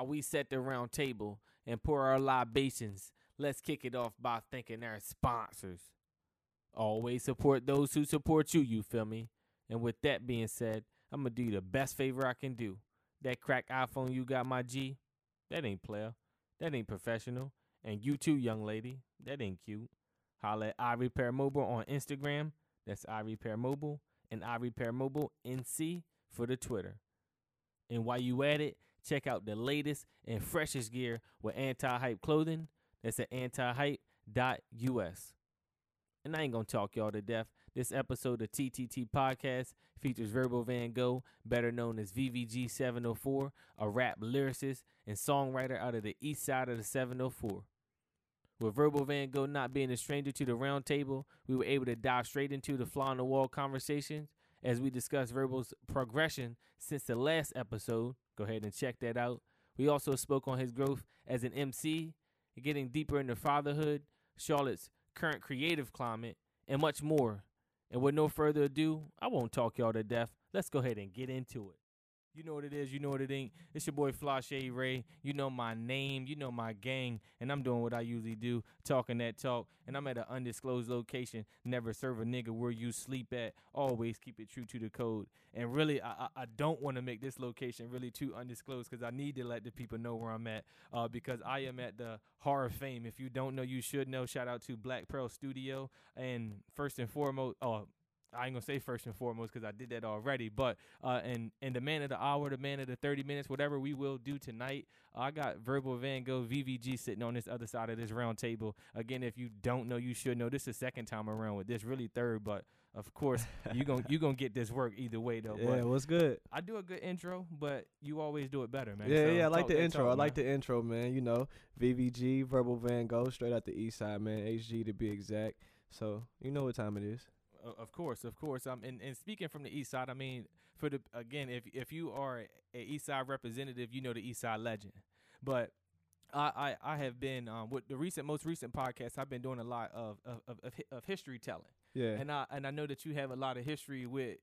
while we set the round table and pour our libations, let's kick it off by thanking our sponsors. Always support those who support you, you feel me? And with that being said, I'm gonna do you the best favor I can do. That crack iPhone you got, my G, that ain't player. That ain't professional. And you too, young lady, that ain't cute. Holla at I Repair Mobile on Instagram. That's I Repair Mobile and I Repair Mobile NC for the Twitter. And while you at it, check out the latest and freshest gear with anti-hype clothing. That's at antihype.us. And I ain't gonna talk y'all to death. This episode of TTT Podcast features Verbal Van Gogh, better known as VVG 704, a rap lyricist and songwriter out of the east side of the 704. With Verbal Van Gogh not being a stranger to the roundtable, we were able to dive straight into the fly on the wall conversations as we discussed Verbal's progression since the last episode. Go ahead and check that out. We also spoke on his growth as an MC, getting deeper into fatherhood, Charlotte's current creative climate, and much more. And with no further ado, I won't talk y'all to death. Let's go ahead and get into it. You know what it is, you know what it ain't. It's your boy Flashe Ray. You know my name, you know my gang, and I'm doing what I usually do, talking that talk. And I'm at an undisclosed location. Never serve a nigga where you sleep at. Always keep it true to the code. And really, I I, don't want to make this location really too undisclosed because I need to let the people know where I'm at. Uh, because I am at the Horror of Fame. If you don't know, you should know. Shout out to Black Pearl Studio. And first and foremost, oh I ain't gonna say first and foremost because I did that already. But uh, and and the man of the hour, the man of the thirty minutes, whatever we will do tonight. I got Verbal Van Gogh VVG sitting on this other side of this round table. Again, if you don't know, you should know. This is second time around with this, really third, but of course you gonna you gonna get this work either way though. Yeah, But what's good? I do a good intro, but you always do it better, man. Yeah, So yeah, I like the intro. talk, I like the intro, man. You know, VVG, Verbal Van Gogh, straight out the east side, man. HG to be exact. So you know what time it is. Of course, of course. Um, and, and speaking from the east side, I mean, for the again, if if you are a east side representative, you know the east side legend. But I I, I have been um with the recent most recent podcast, I've been doing a lot of of of, of, hi- of history telling, Yeah. and I and I know that you have a lot of history with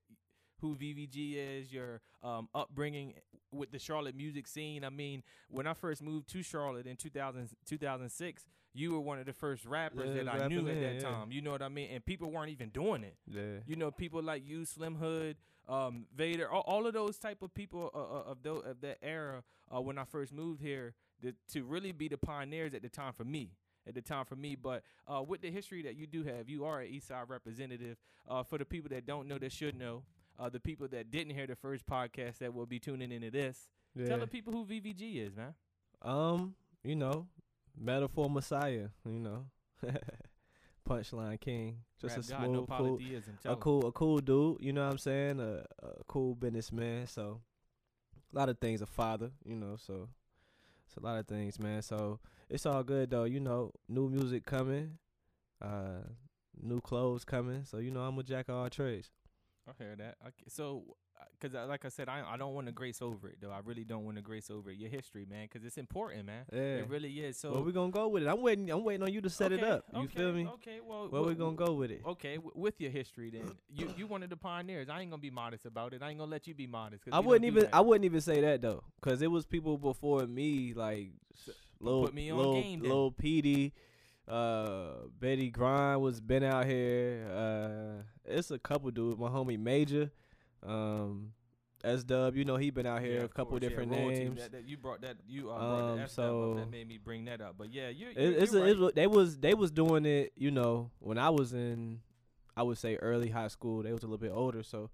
who VVG is, your um, upbringing with the Charlotte music scene. I mean, when I first moved to Charlotte in 2000, 2006, you were one of the first rappers Yeah, that I knew at that yeah. time. You know what I mean? And people weren't even doing it. yeah. You know, people like you, Slim Hood, um, Vader, all, all of those type of people uh, uh, of tho- of that era uh, when I first moved here to, to really be the pioneers at the time for me. At the time for me, but uh, with the history that you do have, you are an East Side representative. Uh, for the people that don't know, that should know, uh, the people that didn't hear the first podcast that will be tuning into this, yeah. tell the people who VVG is, man. Um, you know, metaphor messiah, you know. Punchline king. Just Rap a God, no smooth, cool, polytheism. Tell a cool, a cool dude. You know what I'm saying? A, a cool businessman. So a lot of things. A father. You know. So it's a lot of things, man. So it's all good though. You know, new music coming, uh, new clothes coming. So you know, I'm a jack of all trades. I hear that. Okay, so, uh, because uh, like I said, I I don't want to grace over it though. I really don't want to grace over it. Your history, man, because it's important, man. Yeah. It really is. So well, we gonna go with it. I'm waiting. I'm waiting on you to set it up. You okay, feel me? Okay. Well, Where we wh- gonna go with it? Okay, w- with your history, then you you one of the pioneers. I ain't gonna be modest about it. I ain't gonna let you be modest. I wouldn't even. that. I wouldn't even say that though, cause it was people before me, like little, put me on little, game then. Petey, uh, Betty Grind was been out here. Uh, it's a couple dudes. My homie Major, um, S Dub. You know he been out here. Yeah, a couple course, different royalty, names. That, that you brought that you uh, brought Um, the F dub that so- made me bring that up. But yeah, you. It- it's a, right. it's they was they was doing it. You know when I was in, I would say early high school. They was a little bit older, so.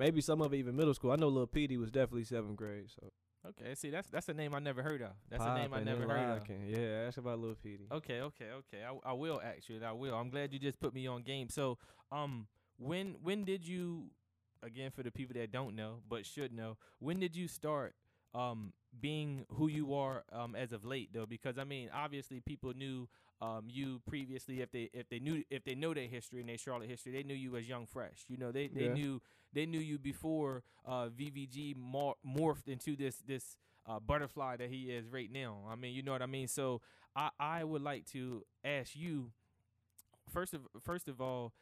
Maybe some of it even middle school. I know Lil Petey was definitely seventh grade. So okay. See, that's that's a name I never heard of. That's a name I never heard of. Yeah, ask about Lil Petey. Okay, okay, okay. I, I will actually. I will. I'm glad you just put me on game. So, um, when when did you, again for the people that don't know but should know, when did you start um being who you are um as of late though? Because I mean, obviously people knew um you previously if they if they knew if they know their history and their Charlotte history, they knew you as Young Fresh. You know, they they Yeah. knew they knew you before uh VVG mor- morphed into this this uh, butterfly that he is right now. I mean, you know what I mean. So I I would like to ask you first of first of all,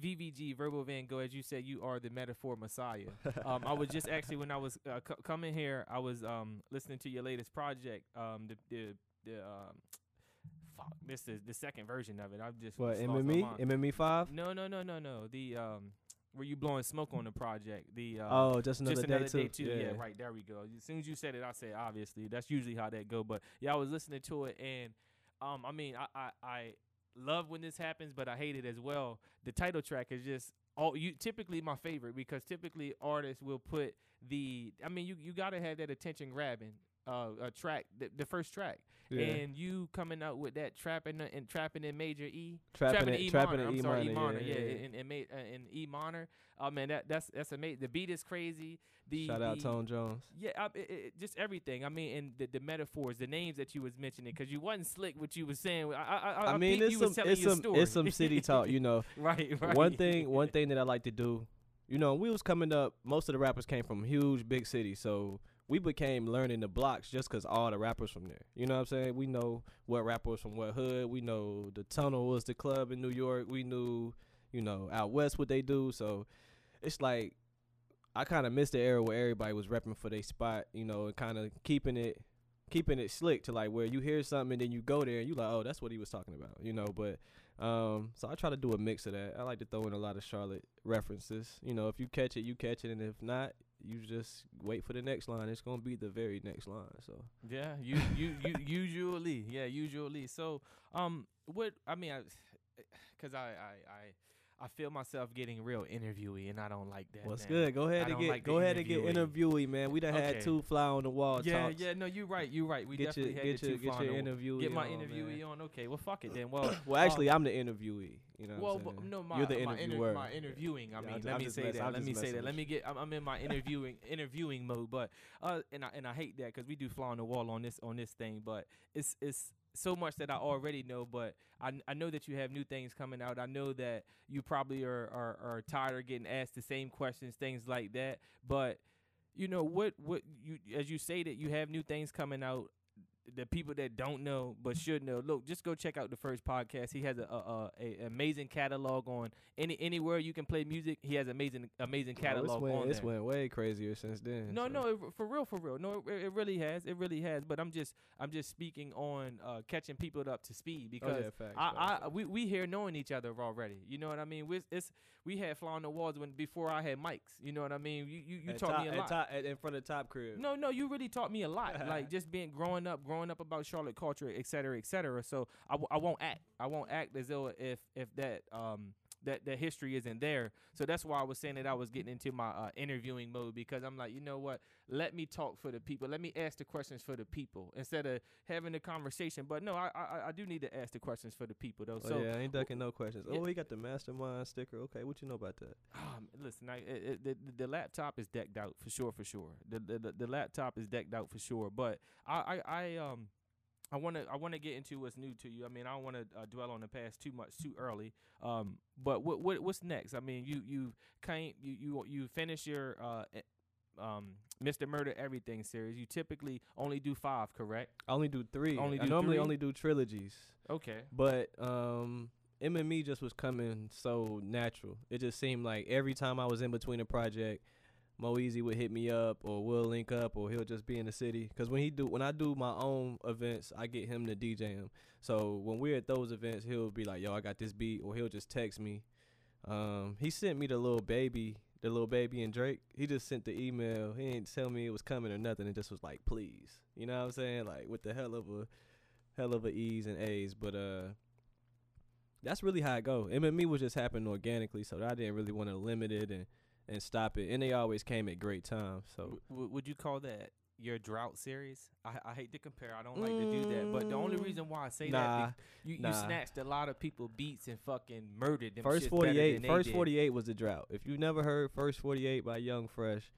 VVG Verbal Van Gogh, as you said, you are the metaphor messiah. um, I was just actually when I was uh, c- coming here, I was um listening to your latest project, um the the the um. Fuck, this is the second version of it. I've just What MME? MME five? No, no, no, no, no. The um, where you blowing smoke on the project? The uh, Oh, just another just day another too. day too. Yeah. right. There we go. As soon as you said it, I said obviously. That's usually how that go. But yeah, I was listening to it, and um, I mean, I I, I love when this happens, but I hate it as well. The title track is just all you typically my favorite because typically artists will put the. I mean, you you gotta have that attention grabbing. Uh, a track, the, the first track, Yeah. and you coming out with that trapping and trapping in major E, trapping in it, E trapping minor. I'm E sorry, E minor. minor. Yeah, yeah. in in, ma- uh, in E minor. Oh man, that that's that's amazing. The beat is crazy. The Shout out the, Tone Jones. Yeah, I, it, it, just everything. I mean, and the, the metaphors, the names that you was mentioning, because you wasn't slick what you was saying. I I, I, I mean, it's you some, it's some, story. it's some city talk. You know, right, right. one thing, one thing that I like to do. You know, we was coming up. Most of the rappers came from huge, big cities, so we became learning the blocks just because all the rappers from there. You know what I'm saying? We know what rappers from what hood. We know the Tunnel was the club in New York. We knew, you know, out west what they do. So it's like I kind of missed the era where everybody was repping for their spot. You know, and kind of keeping it, keeping it slick to like where you hear something and then you go there and you like, oh, that's what he was talking about. You know, but um, so I try to do a mix of that. I like to throw in a lot of Charlotte references. You know, if you catch it, you catch it, and if not, you just wait for the next line. It's gonna be the very next line. So Yeah, you you you usually, yeah, usually. So, um, what I mean, I, cause I I I. I feel myself getting real interviewy, and I don't like that. what's man. good? Go ahead I and get go ahead and get interviewee. interviewee, man. We done Okay. had two fly on the wall Yeah, talks. yeah, no, you're right, you're right. We Get your definitely get had your the two get fly your on the- interviewee. Get my on, interviewee man. on. Okay, well, fuck it then. Well, Well, actually, I'm the interviewee. You know. well, but no, my You're the my, inter- my interviewing. I mean, I'm let just me say mess- that. I'm Let just me say messing that. Let me get. I'm, I'm in my interviewing interviewing mode, but uh, and I and I hate that because we do fly on the wall on this on this thing, but it's it's so much that I already know. But I I know that you have new things coming out. I know that you probably are are, are tired of getting asked the same questions, things like that. But you know what what you as you say that you have new things coming out the people that don't know but should know look just go check out the first podcast he has a, a, a, a amazing catalog on any anywhere you can play music he has amazing amazing Oh, catalog it's went, on it's went way crazier since then. no so. no it, for real for real no it, it really has it really has but i'm just i'm just speaking on uh catching people up to speed Oh, because yeah, facts, I, facts, I we we here knowing each other already. You know what I mean? We it's we had fly on the walls when before I had mics. You know what I mean? You you, you At taught top, me a at lot. top- at- in front of top crib. No, no, you really taught me a lot. like just being growing up, growing up about Charlotte culture, et cetera, et cetera. So I, w- I won't act. I won't act as though if if that um that that history isn't there. So that's why I was saying that I was getting into my uh, interviewing mode because I'm like, you know what? Let me talk for the people. Let me ask the questions for the people instead of having the conversation. But no, I I, I do need to ask the questions for the people though. Oh, So yeah, I ain't ducking no questions. Oh, he got the mastermind sticker. Okay, what you know about that? Um, listen, I, it, it, the the laptop is decked out for sure, for sure. The the the, the laptop is decked out for sure. But I I, I um. I want to I want to get into what's new to you. I mean, I don't want to uh, dwell on the past too much too early. Um, but what what what's next? I mean, you you came you you you finish your uh um Mr. Murder Everything series. You typically only do five, correct? I only do three. Only I normally three? only do trilogies, Okay. but um, MME just was coming so natural. It just seemed like every time I was in between a project, Mo Easy would hit me up, or we'll link up, or he'll just be in the city. Cause when he do, when I do my own events, I get him to DJ him. So when we're at those events, he'll be like, "Yo, I got this beat," or he'll just text me. Um, he sent me the Lil Baby, the Lil Baby and Drake. He just sent the email. He didn't tell me it was coming or nothing. It just was like, "Please," you know what I'm saying? Like with the hell of a, hell of a E's and A's. But uh, that's really how it go. MME was just happening organically, so I didn't really want to limit it and and stop it. And they always came at great times. So W- would you call that your drought series? I, I hate to compare. I don't like to do that. But the only Mm, reason why I say nah, that, be- you, you snatched a lot of people beats and fucking murdered them. first forty eight, first forty eight was a drought. If you never heard First Forty Eight by Young Fresh,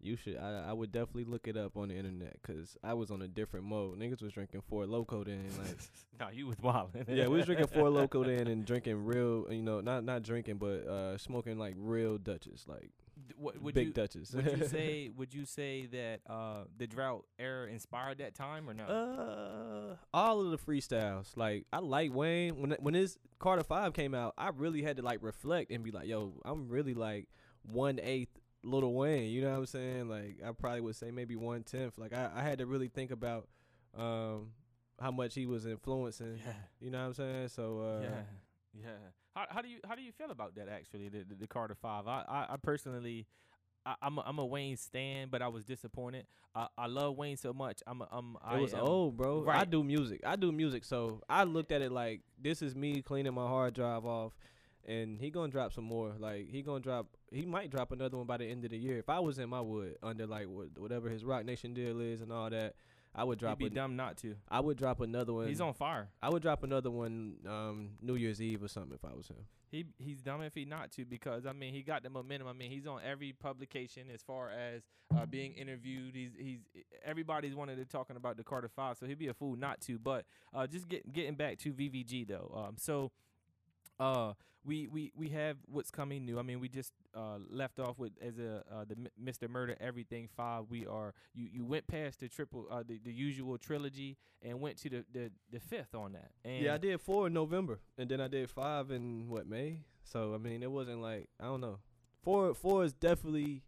you should. I, I would definitely look it up on the internet because I was on a different mode. Niggas was drinking Four Loco then, like. nah, you was wilding. yeah, we was drinking Four Loco then and drinking real, you know, not not drinking, but uh smoking like real Dutchess, like what, would Big you Duchess. would you say would you say that uh, the drought era inspired that time or no? Uh, all of the freestyles. Like I like Wayne when when his Carter Five came out. I really had to like reflect and be like, "Yo, I'm really like one eighth Lil Wayne." You know what I'm saying? Like I probably would say maybe one tenth. Like I, I had to really think about um how much he was influencing. yeah, You know what I'm saying? So uh, yeah, yeah. How how do you how do you feel about that actually? The the, the Carter Five. I I, I personally. I, I'm a, I'm a Wayne stan, but I was disappointed. I, I love Wayne so much. I'm a, I'm I It was am- old, bro. Right. I do music. I do music. So I looked at it like this is me cleaning my hard drive off, and he gonna drop some more. Like he gonna drop. He might drop another one by the end of the year. If I was him, I would under like whatever his Roc Nation deal is and all that. I would drop. He'd be A, dumb not to. I would drop another one. He's on fire. I would drop another one um New Year's Eve or something if I was him. He he's dumb if he not to because I mean he got the momentum. I mean he's on every publication as far as uh, being interviewed. He's he's everybody's wanted to talking about the Carter Five, so he'd be a fool not to. But uh, just get getting back to VVG though. Um, so uh we we we have what's coming new. I mean we just uh left off with as a uh, the Mr. Murder Everything Five. We are you you went past the triple uh the, the usual trilogy and went to the the, the fifth on that. And yeah, I did four in November, and then I did five in what May. So I mean, it wasn't like I don't know. Four four is definitely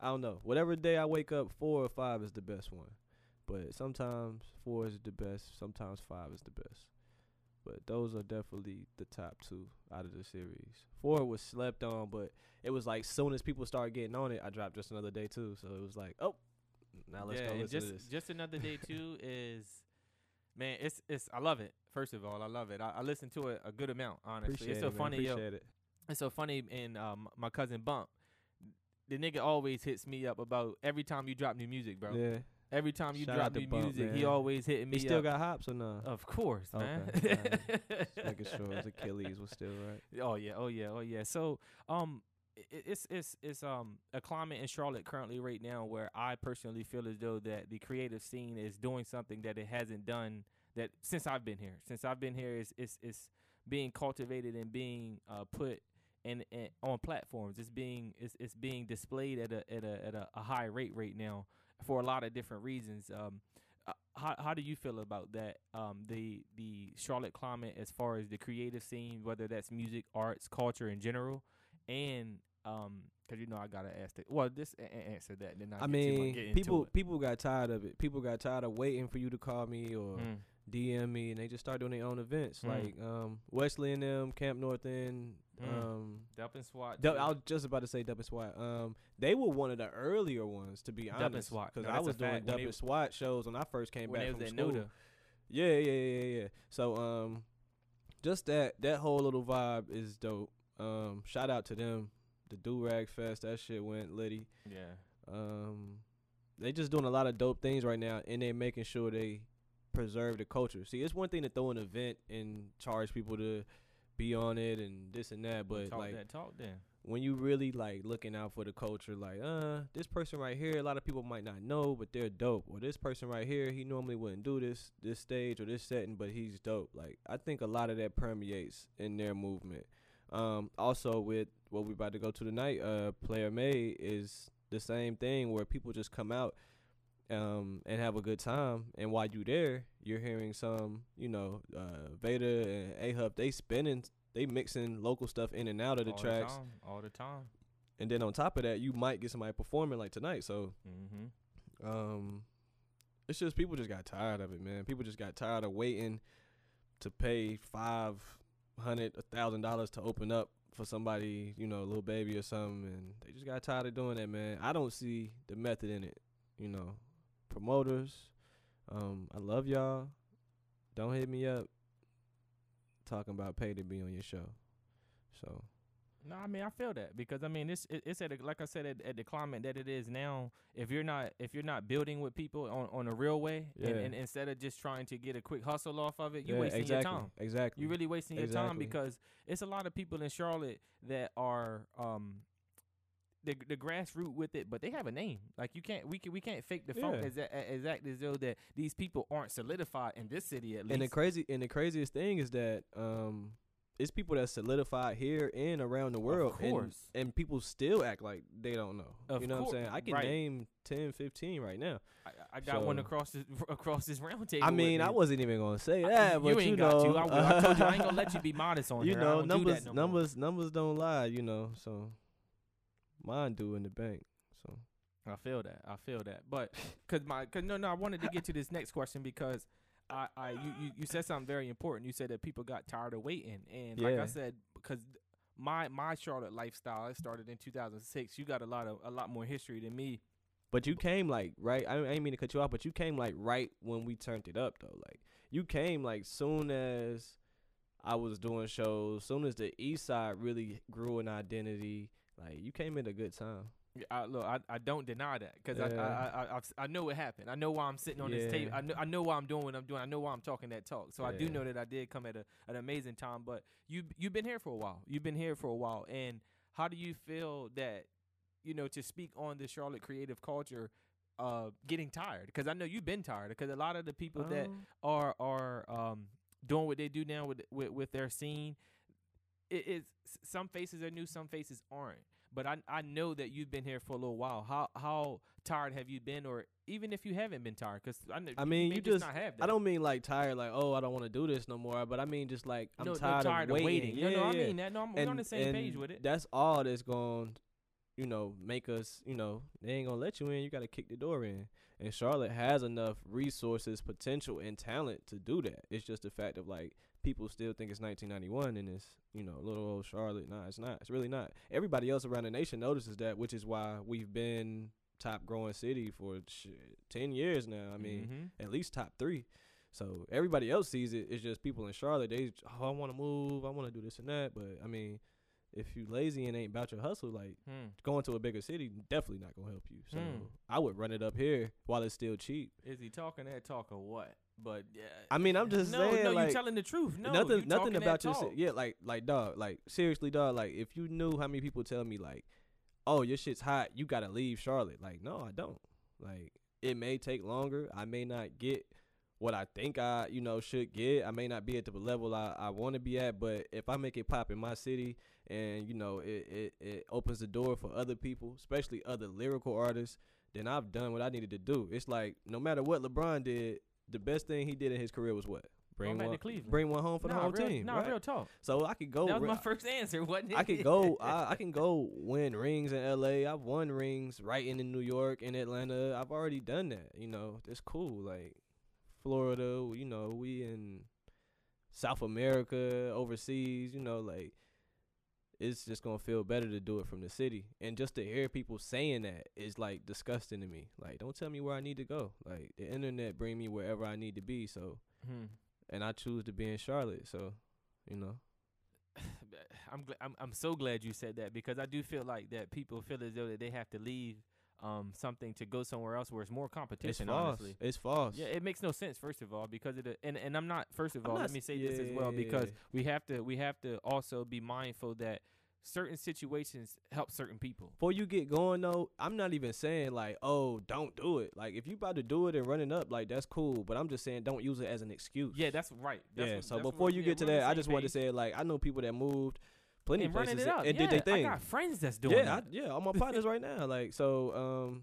I don't know. Whatever day I wake up, four or five is the best one. But sometimes four is the best. Sometimes five is the best. But those are definitely the top two out of the series. Four was slept on, but it was like soon as people started getting on it, I dropped just another day too. So it was like, oh, now let's yeah, go listen just to this. just another day too is man, it's it's I love it. First of all, I love it. I, I listen to it a good amount, honestly. Appreciate it's so it, funny, yo. Appreciate it. It's so funny and um my cousin Bump. The nigga always hits me up about every time you drop new music, bro. Yeah. Every time you Shout drop out to new Bump, music, he always hitting me He still up. got hops or no? of course, Okay, man. alright. Making sure his Achilles was still right. Oh yeah, oh yeah, oh yeah. So um, it's it's it's um a climate in Charlotte currently right now where I personally feel as though that the creative scene is doing something that it hasn't done that since I've been here. Since I've been here, it's it's it's being cultivated and being uh put in, in on platforms. It's being it's it's being displayed at a at a at a, a high rate right now for a lot of different reasons. Um, uh, how how do you feel about that? Um, the the Charlotte climate as far as the creative scene, whether that's music, arts, culture in general, and um, cause you know I gotta ask that. Well, this a- answer that. Then I, I to mean, people it. people got tired of it. People got tired of waiting for you to call me or Mm. DM me, and they just start doing their own events. Mm. Like um, Wesley and them, Camp North End. Mm. Um, Dump and SWAT. I was just about to say Dub and SWAT. Um, they were one of the earlier ones, to be and honest. SWAT. because No, I was doing Dub they- and SWAT shows when I first came back from school. Yeah, yeah, yeah, yeah, yeah. So um, just that that whole little vibe is dope. Um, shout out to them. The Durag Fest, that shit went litty. Yeah. Um, they just doing a lot of dope things right now, and they making sure they preserve the culture. See, it's one thing to throw an event and charge people to be on it and this and that, but talk like that talk then. when you really like looking out for the culture, like, uh, this person right here, a lot of people might not know, but they're dope. Or this person right here, he normally wouldn't do this this stage or this setting, but he's dope. Like, I think a lot of that permeates in their movement. Um, also with what we're about to go to tonight, uh, Player Made is the same thing where people just come out um and have a good time and while you there you're hearing some you know uh Veda and A-Hup they spinning they mixing local stuff in and out of the all tracks The time, all the time. and then on top of that, you might get somebody performing like tonight. So, Mm-hmm. um, it's just people just got tired of it, man. People just got tired of waiting to pay five hundred, a thousand dollars to open up for somebody, you know, a Lil Baby or something, and they just got tired of doing that, man. I don't see the method in it, you know. Promoters, um, I love y'all. Don't hit me up talking about pay to be on your show. So No, I mean I feel that because I mean it's it, it's at a, like I said at, at the climate that it is now. If you're not if you're not building with people on, on a real way, and, Yeah. and instead of just trying to get a quick hustle off of it, you yeah, wasting exactly, your time. exactly. You're really wasting your time because it's a lot of people in Charlotte that are um the the grassroots with it, but they have a name. Like you can't we can we can't fake the Yeah. as exact as though that these people aren't solidified in this city at least. And the crazy and the craziest thing is that um it's people that solidified here and around the world. and- course. And, people still act like they don't know. Of you know what I'm saying? I can right. name 10, 15 right now. I, I got one So- across this across this round table. I mean, me. I wasn't even gonna say I- that, you but ain't you got know, to. I. I told you I ain't gonna let you be modest on you here. I know, numbers, no more. numbers, numbers don't lie. You know, so mine do in the bank. So I feel that. I feel that. But cause my cause no no I wanted to get to this next question because I I you, you, you said something very important. You said that people got tired of waiting and like I said because my my Charlotte lifestyle it started in 2006. You got a lot of a lot more history than me. But you came like right. I, I ain't mean to cut you off, but you came like right when we turned it up though. Like you came like soon as I was doing shows, soon as the East Side really grew an identity. Like you came at a good time. Yeah, I, look, I, I don't deny that because I, Yeah. I, I, I've, I know what happened. I know why I'm sitting on this table. I know, I know why I'm doing what I'm doing. I know why I'm talking that talk. So I do know that I did come at a, an amazing time. But you you've been here for a while. You've been here for a while. And how do you feel that you know to speak on the Charlotte creative culture, uh, getting tired? Because I know you've been tired. Because a lot of the people that Um, are are um doing what they do now with with, with their scene. It is some faces are new, some faces aren't. But I I know that you've been here for a little while. How how tired have you been, or even if you haven't been tired? Because I, I mean, may you just just- not have that. I don't mean like tired, like oh I don't want to do this no more. But I mean just like I'm no, no, tired, tired of waiting. No, Yeah, no, I yeah. mean that. No, I'm we're on the same page and with it. That's all that's going, you know, make us, you know, they ain't gonna let you in. You got to kick the door in. And Charlotte has enough resources, potential, and talent to do that. It's just the fact of like people still think it's 1991 and it's you know little old Charlotte. Nah, it's not. It's really not. Everybody else around the nation notices that, which is why we've been top growing city for shit, 10 years now. I mean, Mhm. at least top three. So everybody else sees it. It's just people in Charlotte. They, oh, I want to move. I want to do this and that. But I mean, if you lazy and ain't about your hustle, like Hmm. going to a bigger city, definitely not gonna help you. So Hmm. I would run it up here while it's still cheap. Is he talking that talk or what? But yeah, I mean, I'm just no, saying, no, like, you telling the truth. No, nothing, nothing about your shit. Yeah, like, like, dog, like, seriously, dog, like, if you knew how many people tell me, like, oh, your shit's hot, you gotta leave Charlotte. Like, no, I don't. Like, it may take longer. I may not get what I think I, you know, should get. I may not be at the level I, I want to be at, but if I make it pop in my city, and you know, it, it it opens the door for other people, especially other lyrical artists, then I've done what I needed to do. It's like no matter what LeBron did, the best thing he did in his career was what? Bring one, Cleveland. bring one home for the Nah, whole real, team. Nah, right? real talk. So I could go. that was my first answer, wasn't it? I could go. I, I can go win rings in L.A. I've won rings right in, in New York and Atlanta. I've already done that. You know, it's cool. Like Florida, you know, we in South America, overseas. You know, like it's just gonna feel better to do it from the city. And just to hear people saying that is like disgusting to me. Like, don't tell me where I need to go. Like the internet bring me wherever I need to be. So, Hmm. and I choose to be in Charlotte. So, you know. I'm, gl- I'm I'm so glad you said that because I do feel like that people feel as though that they have to leave um something to go somewhere else where it's more competition. It's false. Honestly, It's false. yeah, it makes no sense. First of all, because of the and and I'm not. First of all, not let me say this as well because we have to we have to also be mindful that certain situations help certain people. before you get going though, I'm not even saying like, oh, don't do it. Like if you about to do it and running up, like that's cool. But I'm just saying don't use it as an excuse. Yeah, that's right. That's yeah. what- so before what- you yeah, get to we're on the that, I just wanted to say like I know people that moved plenty and places running it up. and yeah, did their thing. I got friends that's doing yeah, I, that. yeah, all my partners right now. Like so, um,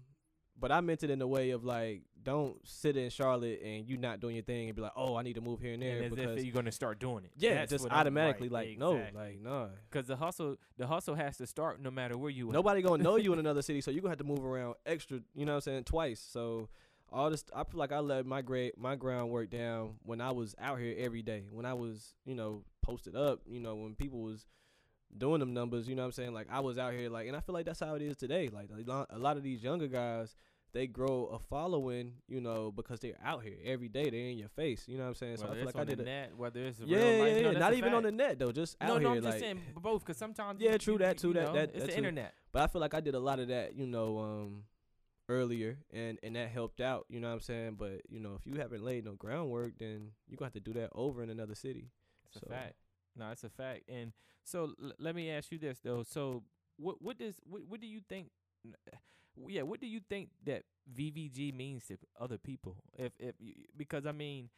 but I meant it in the way of like, don't sit in Charlotte and you not doing your thing and be like, oh, I need to move here and there and because you're gonna start doing it. yeah, That's just automatically right, like no, like no. Cause the hustle, the hustle has to start no matter where you. at. Nobody gonna know you in another city, so you gonna have to move around extra. You know what I'm saying? Twice. So all this, I feel like I let my grade, my groundwork down when I was out here every day. When I was, you know, posted up. You know, when people was doing them numbers. You know what I'm saying? Like I was out here, like, and I feel like that's how it is today. Like a lot, of these younger guys. They grow a following, you know, because they're out here every day. They're in your face. You know what I'm saying? So Whether I feel like I on the did. A, net, whether it's yeah, real yeah, life, yeah. no, Not a even on the net though. Just out No, here, no, no, I'm like. just saying both. Cause sometimes Yeah, true that, too, that- know, that- it's that the too. internet. But I feel like I did a lot of that, you know, um, earlier, and and that helped out. You know what I'm saying? But you know, if you haven't laid no groundwork, then you're gonna have to do that over in another city. It's a So- fact. No, it's a fact. And so l- let me ask you this though. So what what does what what do you think? Yeah, what do you think that VVG means to other people? If if because I mean,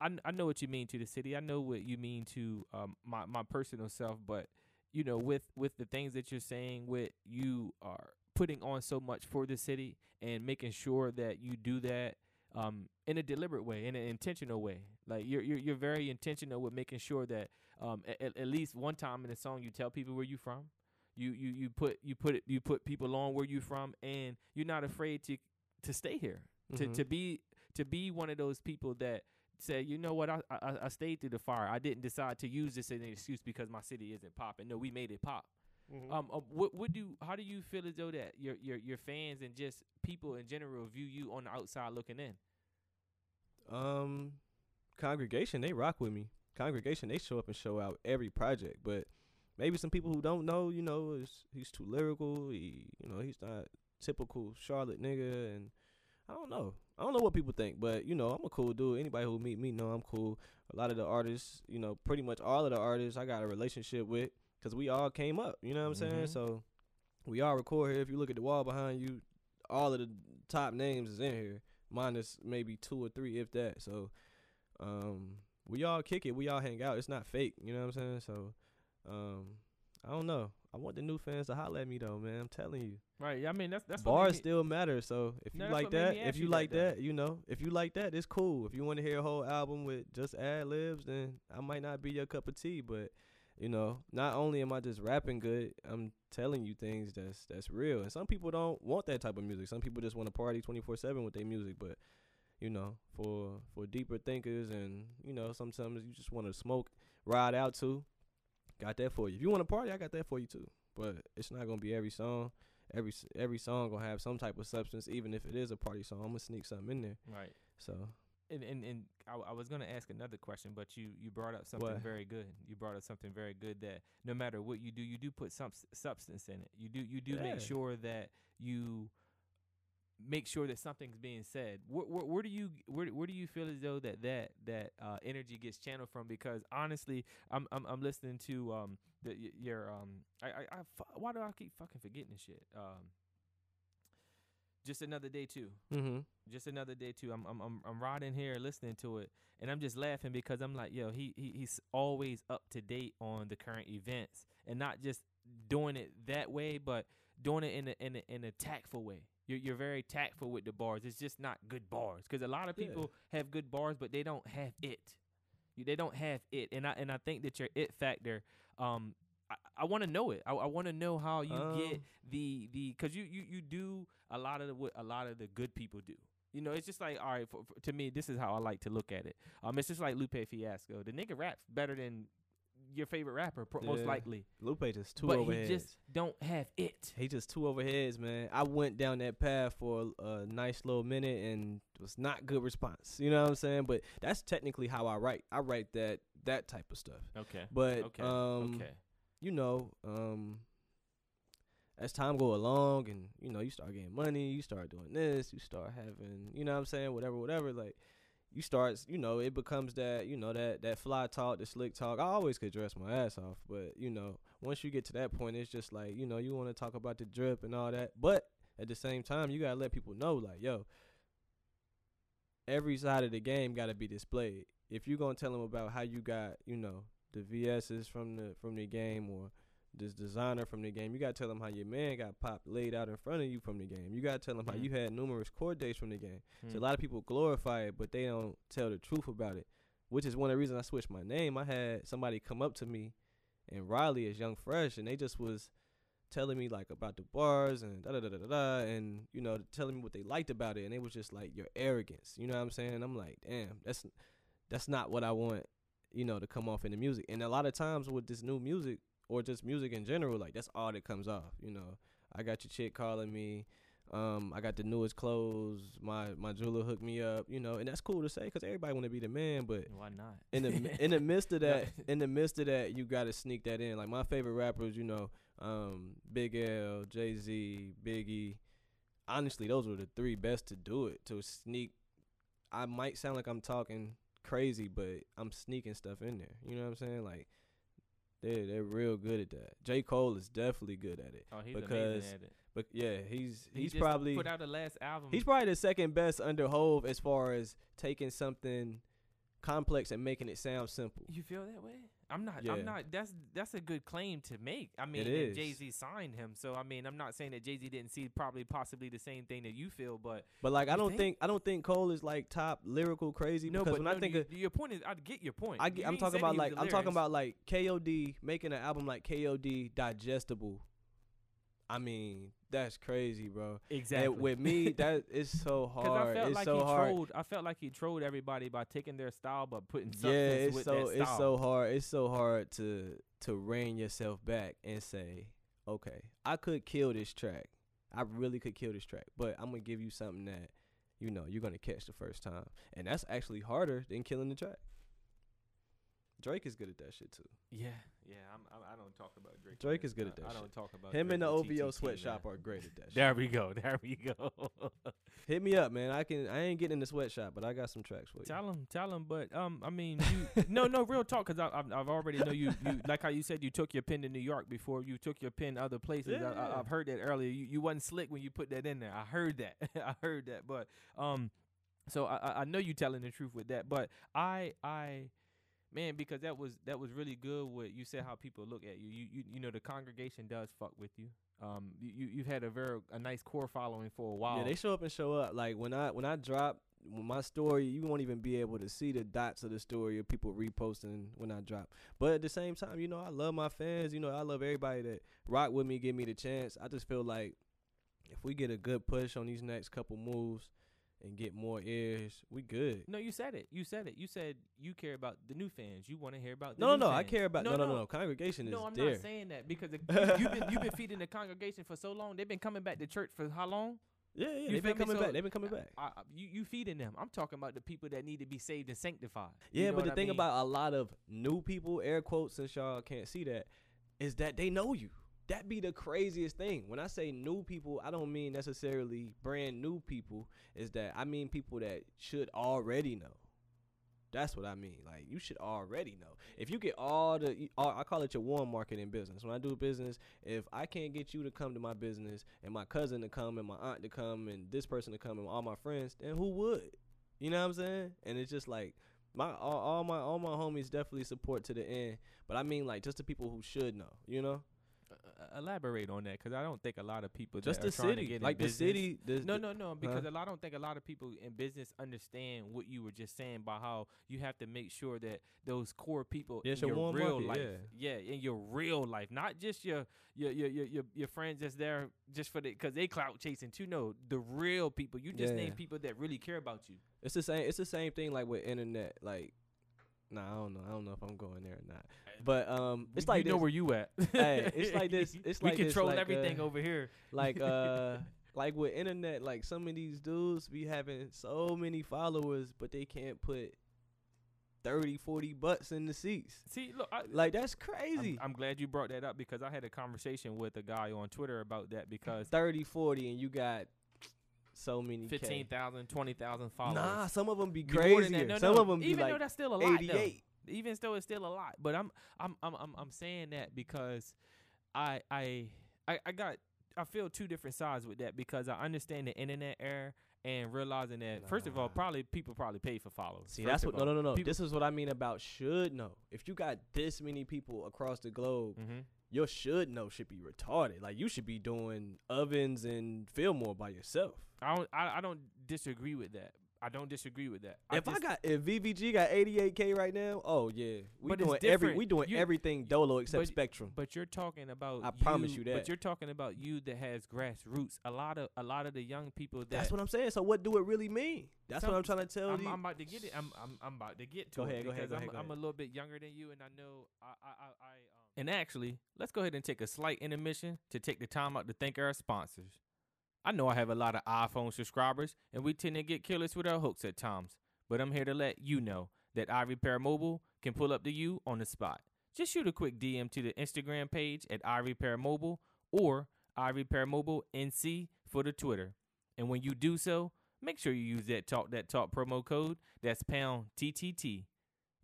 I I know what you mean to the city. I know what you mean to um my my personal self, but you know with with the things that you're saying, with you are putting on so much for the city and making sure that you do that um, in a deliberate way, in an intentional way. Like you're you're you're very intentional with making sure that um, at, at least one time in the song you tell people where you from. You you you put you put it you put people on where you from, and you're not afraid to to stay here. To Mhm. to be to be one of those people that say, you know what, I, I I stayed through the fire. I didn't decide to use this as an excuse because my city isn't popping. No, we made it pop. Mm-hmm. Um, uh, what what do how do you feel as though that your your your fans and just people in general view you on the outside looking in? Um, congregation, they rock with me. Congregation, they show up and show out every project. But maybe some people who don't know, you know, is he's too lyrical. He, you know, he's not typical Charlotte nigga, and I don't know. I don't know what people think, but you know, I'm a cool dude. Anybody who meet me know I'm cool. A lot of the artists, you know, pretty much all of the artists, I got a relationship with because we all came up. You know what I'm saying? Mhm. So we all record here. If you look at the wall behind you, all of the top names is in here, minus maybe two or three, if that. So, um, we all kick it. We all hang out. It's not fake. You know what I'm saying? So, um, I don't know. I want the new fans to holler at me though, man. I'm telling you, Right. I mean, that's that's what bars me- still matter. So if No, you like that, if you you like that, that, you know, if you like that, it's cool. If you want to hear a whole album with just ad libs, then I might not be your cup of tea. But you know, not only am I just rapping good, I'm telling you things that's that's real. And some people don't want that type of music. Some people just want to party 24 seven with their music. But you know, for for deeper thinkers, and you know, sometimes you just want to smoke, ride out to. Got that for you. If you want to party, I got that for you too. But it's not gonna be every song. Every every song gonna have some type of substance, even if it is a party song. I'm gonna sneak something in there. right. So And and, and I, I was gonna ask another question, but you you brought up something What? very good. You brought up something very good that no matter what you do, you do put some substance in it. You do you do Yeah. make sure that you make sure that something's being said. Where, where, where do you where where do you feel as though that that that uh, energy gets channeled from? Because honestly, I'm I'm, I'm listening to um the y- your um I I, I why do I keep fucking forgetting this shit um. Just another day too mm-hmm. just another day too. I'm I'm I'm I'm riding here listening to it, and I'm just laughing because I'm like, yo, he, he he's always up to date on the current events, and not just doing it that way, but doing it in a in a in a tactful way. You're you're very tactful with the bars. It's just not good bars because a lot of Yeah. people have good bars, but they don't have it. You, they don't have it, and I and I think that your it factor. Um, I, want to know it. I, I want to know how you get Um, the the because you, you you do a lot of the, what a lot of the good people do. You know, it's just like all right. For, for, to me, this is how I like to look at it. Um, it's just like Lupe Fiasco. The nigga raps better than your favorite rapper, pro- most likely. Lupe just two but overheads. he just don't have it. he just two overheads, man. I went down that path for a, a nice little minute and it was not good response. You know what I'm saying? But that's technically how I write. I write that that type of stuff. Okay. But Okay. um, okay. You know, um, as time go along and you know you start getting money, you start doing this, you start having, you know what I'm saying, whatever, whatever. Like you start, you know, it becomes that, you know, that that fly talk, the slick talk. I always could dress my ass off, but you know, once you get to that point, it's just like, you know, you want to talk about the drip and all that, but at the same time, you gotta let people know, like, yo, every side of the game gotta be displayed. If you're gonna tell them about how you got, you know, the VSs from the from the game or this designer from the game, you gotta tell them how your man got popped laid out in front of you from the game. You gotta tell them how Mhm. you had numerous court dates from the game. So a Mm. lot of people glorify it, but they don't tell the truth about it. Which is one of the reasons I switched my name. I had somebody come up to me and Riley as Young Fresh, and they just was telling me like about the bars and da da da da da, da and you know telling me what they liked about it, and it was just like your arrogance. You know what I'm saying? I'm like, damn, that's that's not what I want. You know, to come off in the music. And a lot of times with this new music or just music in general, like that's all that comes off. You know, I got your chick calling me. Um, I got the newest clothes. My my jeweler hooked me up. You know, and that's cool to say because everybody want to be the man. But Why not? in the in the midst of that, in the midst of that, you got to sneak that in. Like my favorite rappers, you know, um, Big L, Jay Z, Biggie. Honestly, those were the three best to do it. To sneak, I might sound like I'm talking crazy, but I'm sneaking stuff in there. You know what I'm saying? Like they they're real good at that. J Cole is definitely good at it. oh, he's because amazing at it. But yeah, he's He he's just probably put out the last album. He's probably the second best under Hove as far as taking something complex and making it sound simple. You feel that way? I'm not. Yeah. I'm not. That's that's a good claim to make. I mean. Jay Z signed him, so I mean, I'm not saying that Jay Z didn't see probably possibly the same thing that you feel, but But like I don't think? think? I don't think Cole is like top lyrical crazy no. because But when no, I think you- of your point is, I get your point. I, am talking about like I'm talking about like KOD making an album like KOD digestible. I mean, that's crazy, bro. exactly And with me, that is so Because I hard. felt It's like so he hard. trolled. I felt like he trolled everybody by taking their style but putting Yeah, it's with so that style. it's so hard. It's so hard to to rein yourself back and say, okay, I could kill this track. I really could kill this track, but I'm gonna give you something that you know you're gonna catch the first time, and that's actually harder than killing the track. Drake is good at that shit too. Yeah, yeah. I'm, I'm, I don't talk about Drake. Drake is good at that I, I shit. don't talk about Him Drake and the OVO TTT, sweatshop man. are great at that shit. There we go. There we go. Hit me up, man. I can. I ain't getting in the sweatshop, but I got some tracks for you. tell him, tell him. But um, I mean, you, no, no, real talk. Because I've, I've already know you. You like how you said you took your pen to New York before you took your pen other places. I, Yeah. I, I've heard that earlier. You, you wasn't slick when you put that in there. I heard that. I heard that. But um, so I, I- I know you telling the truth with that. But I, I. Man, because that was that was really good. What you said, how people look at you. You you, you know the congregation does fuck with you. Um, you you- you've had a very a nice core following for a while. Yeah, they show up and show up. Like when I when I drop my story, you won't even be able to see the dots of the story of people reposting when I drop. But at the same time, you know, I love my fans. You know, I love everybody that rock with me, give me the chance. I just feel like if we get a good push on these next couple moves and get more ears, we good. No, you said it. You said it. You said you care about the new fans. You want to hear about the No, no, no. I care about no, no, no. no. Congregation is No, I'm there. not saying that because you've been you've been feeding the congregation for so long. They've been coming back to church for how long? yeah, yeah. You They've been coming So, back. They've been coming uh, back. I, I- you you feeding them. I'm talking about the people that need to be saved and sanctified. You Yeah, but the thing mean? about a lot of new people, air quotes, since y'all can't see that, is that they know you. That be the craziest thing. When I say new people, I don't mean necessarily brand new people. Is that I mean people that should already know. That's what I mean. Like you should already know. If you get all the, all, I call it your warm market in business. When I do business, if I can't get you to come to my business and my cousin to come and my aunt to come and this person to come and all my friends, then who would? You know what I'm saying? And it's just like my all, all my all my homies definitely support to the end. But I mean like just the people who should know. You know, Uh, elaborate on that because I don't think a lot of people just the are trying to city, like the city. The, No, no, no. Because a lot, I don't think a lot of people in business understand what you were just saying about how you have to make sure that those core people Yeah, in your real market, life, yeah. in your real life, not just your your your your your, your friends that's there just for the because they clout chasing too. No, the real people. You just Yeah. name people that really care about you. It's the same. It's the same thing like with internet. Like, nah, I don't know. I don't know if I'm going there or not. But um, it's like you know this, where you at. Hey, it's like this- it's we like this, control like, everything uh, over here. like uh, like with internet. Like some of these dudes be having so many followers, but they can't put 30, 40 butts in the seats. See, look, I, Like that's I'm, crazy. I'm glad you brought that up because I had a conversation with a guy on Twitter about that because 30, 40, and you got so many. K. 15,000, 20,000 followers. Nah, some of them be crazy. No, some no, of them be even though like that's still a lot, though. 88. Even though it's still a lot, but I'm I'm I'm I'm, I'm saying that because I, I I I got I feel two different sides with that because I understand the internet era and realizing that first of all, probably people probably pay for followers. See, first that's what. No, all. no, no, no. People- This is what I mean about should know. If you got this many people across the globe, Mhm. your should know should be retarded. Like you should be doing ovens and Fillmore by yourself. I don't I, I don't disagree with that. I don't disagree with that. if I just- got if VVG got 88k right now, oh yeah, we doing every we doing You- everything Dolo except but- Spectrum. But you're talking about. I promise you that. But you're talking about you that has grassroots. A lot of a lot of the young people that. That's what I'm saying. So what do it really mean? That's Some- what I'm trying to tell I'm, you. I'm about to get it. I'm I'm I'm about to get to Go it ahead, go ahead, go I'm ahead, I'm a little bit younger than you, and I know I I I, I um. And actually, let's go ahead and take a slight intermission to take the time out to thank our sponsors. I know I have a lot of iPhone subscribers, and we tend to get careless with our hooks at times. But I'm here to let you know that iRepair Mobile can pull up to you on the spot. Just shoot a quick DM to the Instagram page at iRepair Mobile or iRepair Mobile NC for the Twitter. And when you do so, make sure you use that talk that talk promo code. That's pound TTT.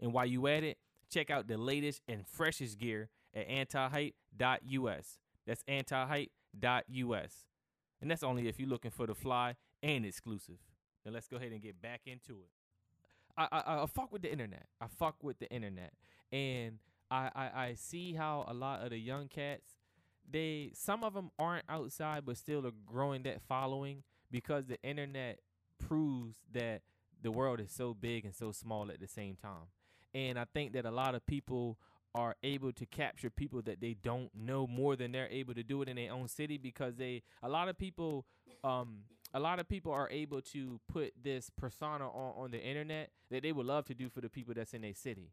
And while you at it, check out the latest and freshest gear at antihype.us. That's antihype.us. And that's only if you're looking for the fly and exclusive. Now let's go ahead and get back into it. I, I I fuck with the internet. I fuck with the internet, and I, I I see how a lot of the young cats, they some of them aren't outside, but still are growing that following because the internet proves that the world is so big and so small at the same time. And I think that a lot of people are able to capture people that they don't know more than they're able to do it in their own city because they a lot of people um a lot of people are able to put this persona on, on the internet that they would love to do for the people that's in their city.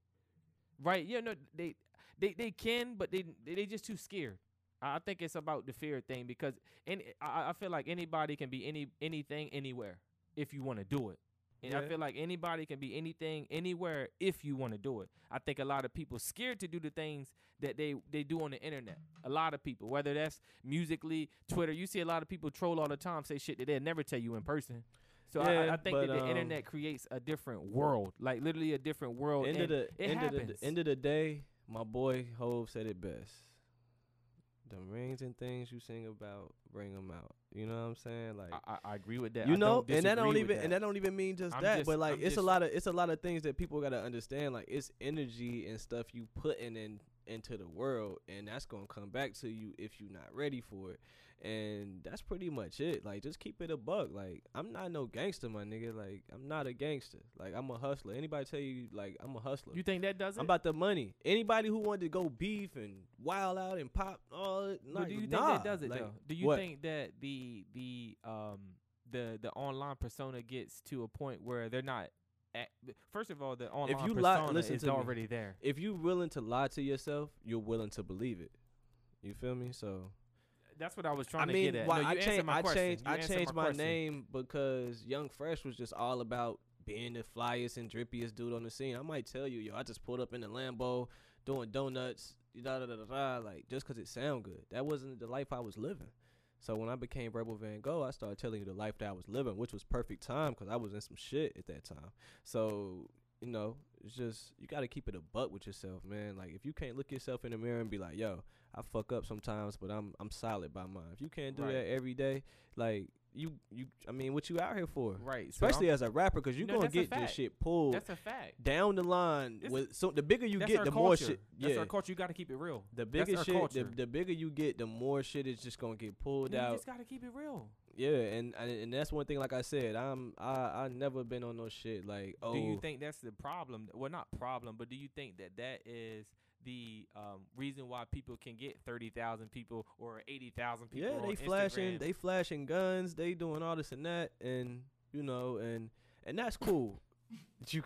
Right? Yeah, no, they they they can, but they they just too scared. I think it's about the fear thing because any I, I feel like anybody can be any anything anywhere if you want to do it. And I feel like anybody can be anything anywhere if you want to do it. I think a lot of people scared to do the things that they they do on the internet. A lot of people, whether that's musically, Twitter, you see a lot of people troll all the time, say shit that they'll never tell you in person. So I- I, I think but, that the um, internet creates a different world, like literally a different world. end of the end of the end of the day, my boy Hove said it best. The rings and things you sing about, bring them out. You know what I'm saying? Like I, I, agree with that. you know, and that don't even and that don't even mean just I'm that, just- but like I'm it's a lot of it's a lot of things that people gotta understand. Like it's energy and stuff you putting in into the world, and that's gonna come back to you if you're not ready for it. And that's pretty much it. Like just keep it a buck. Like I'm not no gangster, my nigga. Like I'm not a gangster. Like I'm a hustler. Anybody tell you like I'm a hustler? You think that does it? I'm about the money. Anybody who wanted to go beef and wild out and pop all But like, do you think nah, that does it like, though? Do you what? think that the the um the the online persona gets to a point where they're not at, first of all the online if you persona lie- listen is to me. already there. if you're willing to lie to yourself, you're willing to believe it. You feel me? So That's what I was trying I to mean, get at. why no, I changed my I question. changed You I changed my, question. name because Young Fresh was just all about being the flyest and drippiest dude on the scene. I might tell you, yo, I just pulled up in the Lambo doing donuts, da da da da da, like just 'cause it sound good. That wasn't the life I was living. So when I became Verbal Van Gogh, I started telling you the life that I was living, which was perfect time because I was in some shit at that time. So you know, it's just you got to keep it a buck with yourself, man. Like if you can't look yourself in the mirror and be like, "Yo, I fuck up sometimes, but I'm I'm solid by mine." If you can't do Right. that every day, like you you, I mean, what you out here for? Right. Especially I'm- as a rapper, because you No, gonna get your fact. shit pulled that's a fact. down the line. With so the bigger you get, the culture. more shit. That's yeah, our culture. You got to keep it real. the bigger shit, the, the bigger you get, the more shit is just gonna get pulled out. You just got to keep it real. Yeah, and, and and that's one thing. Like I said, I'm I I never been on no shit like oh. Do you think that's the problem? Well, not problem, but do you think that that is the um, reason why people can get thirty thousand people or eighty thousand people? Yeah, on they flashing, Instagram? they flashing guns, they doing all this and that, and you know, and and that's cool. You,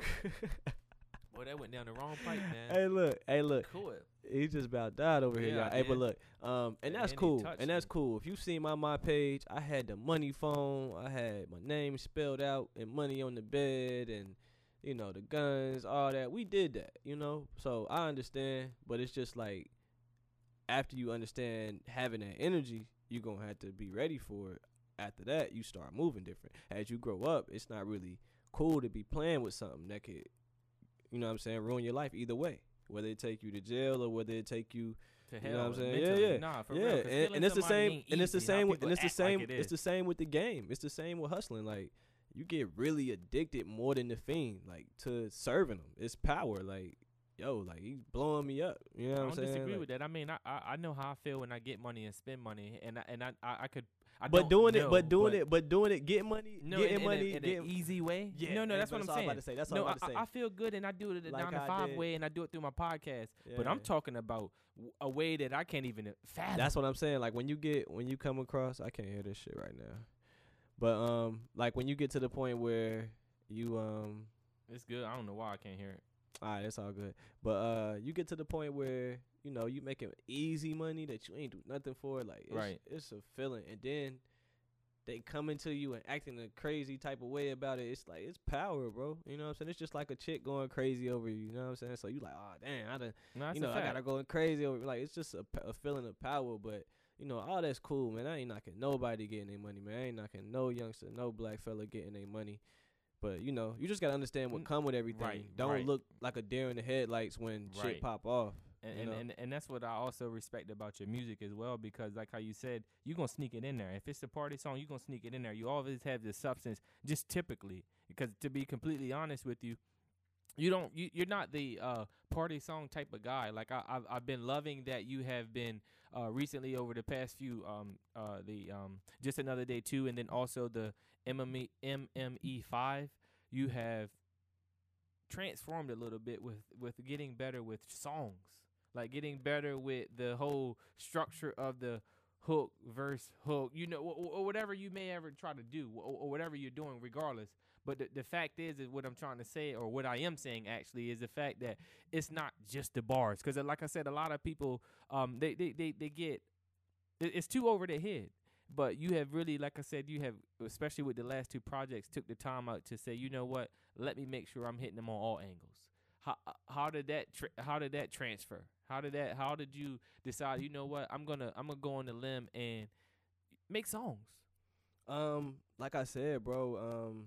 Boy, that went down the wrong pipe, man. hey, look, hey, look, Cool. He just about died over here, Yeah, y'all. Hey, but look, um, and Yeah, that's and cool, and that's me. cool. If you see my my page, I had the money phone, I had my name spelled out and money on the bed, and you know the guns, all that. We did that, you know. So I understand, but it's just like after you understand having that energy, you're gonna have to be ready for it. After that, you start moving different. As you grow up, it's not really cool to be playing with something that could, you know what I'm saying, ruin your life either way. Whether it take you to jail or whether it take you To You hell, know what I'm saying? Yeah, mentally. yeah. Nah, for yeah, real. and, and it's the same, and it's the same, with, and it's the act like same, it it's the same with the game. It's the same with hustling. Like you get really addicted more than the fiend, like to serving them. It's power. Like yo, like he's blowing me up. You know what I don't I'm saying? disagree Like, with that. I mean, I, I I know how I feel when I get money and spend money, and I, and I I, I could. I but doing know, it, but doing it, but doing it, getting money, No, getting in, in money, a, in getting an easy way. yeah. no, no, that's what I'm saying. about to say. That's no, I'm about to I, say. I feel good, and I do it the Like nine to five did. way, and I do it through my podcast. But I'm talking about a way that I can't even fathom. That's what I'm saying. Like when you get when you come across, I can't hear this shit right now. But um, like when you get to the point where you um, it's good. I don't know why I can't hear it. All right, it's all good. But uh, you get to the point where you know you making easy money that you ain't do nothing for. Like it's, Right. it's a feeling, and then they coming to you and acting a crazy type of way about it. It's like it's power, bro. You know what I'm saying? It's just like a chick going crazy over you. You know what I'm saying? So you like, oh damn, I done No, you know, I gotta go crazy over. Like it's just a, a, feeling of power, but you know, all that's cool, man. I ain't knocking nobody getting their money, man. I ain't knocking no youngster, no black fella getting their money. But you know, you just gotta understand what Mm, come with everything. right, Don't right. look like a deer in the headlights when Right. shit pop off. and, and, and and that's what I also respect about your music as well because like how you said you're gonna sneak it in there if it's a party song you're gonna sneak it in there you always have the substance just typically because to be completely honest with you you don't you, you're not the uh party song type of guy like I, I've, I've been loving that you have been uh recently over the past few um uh the um just another day too and then also the mme mme5 you have transformed a little bit with with getting better with songs like getting better with the whole structure of the hook verse hook you know or, or whatever you may ever try to do or, or whatever you're doing regardless but the, the fact is, is what I'm trying to say, or what I am saying actually, is the fact that it's not just the bars. Because like I said, a lot of people, um, they they they, they get it's too over the head. But you have really, like I said, you have, especially with the last two projects, took the time out to say, you know what, let me make sure I'm hitting them on all angles. How how did that tra- how did that transfer? How did that how did you decide? You know what, I'm gonna I'm gonna go on the limb and make songs. Um, like I said, bro. Um,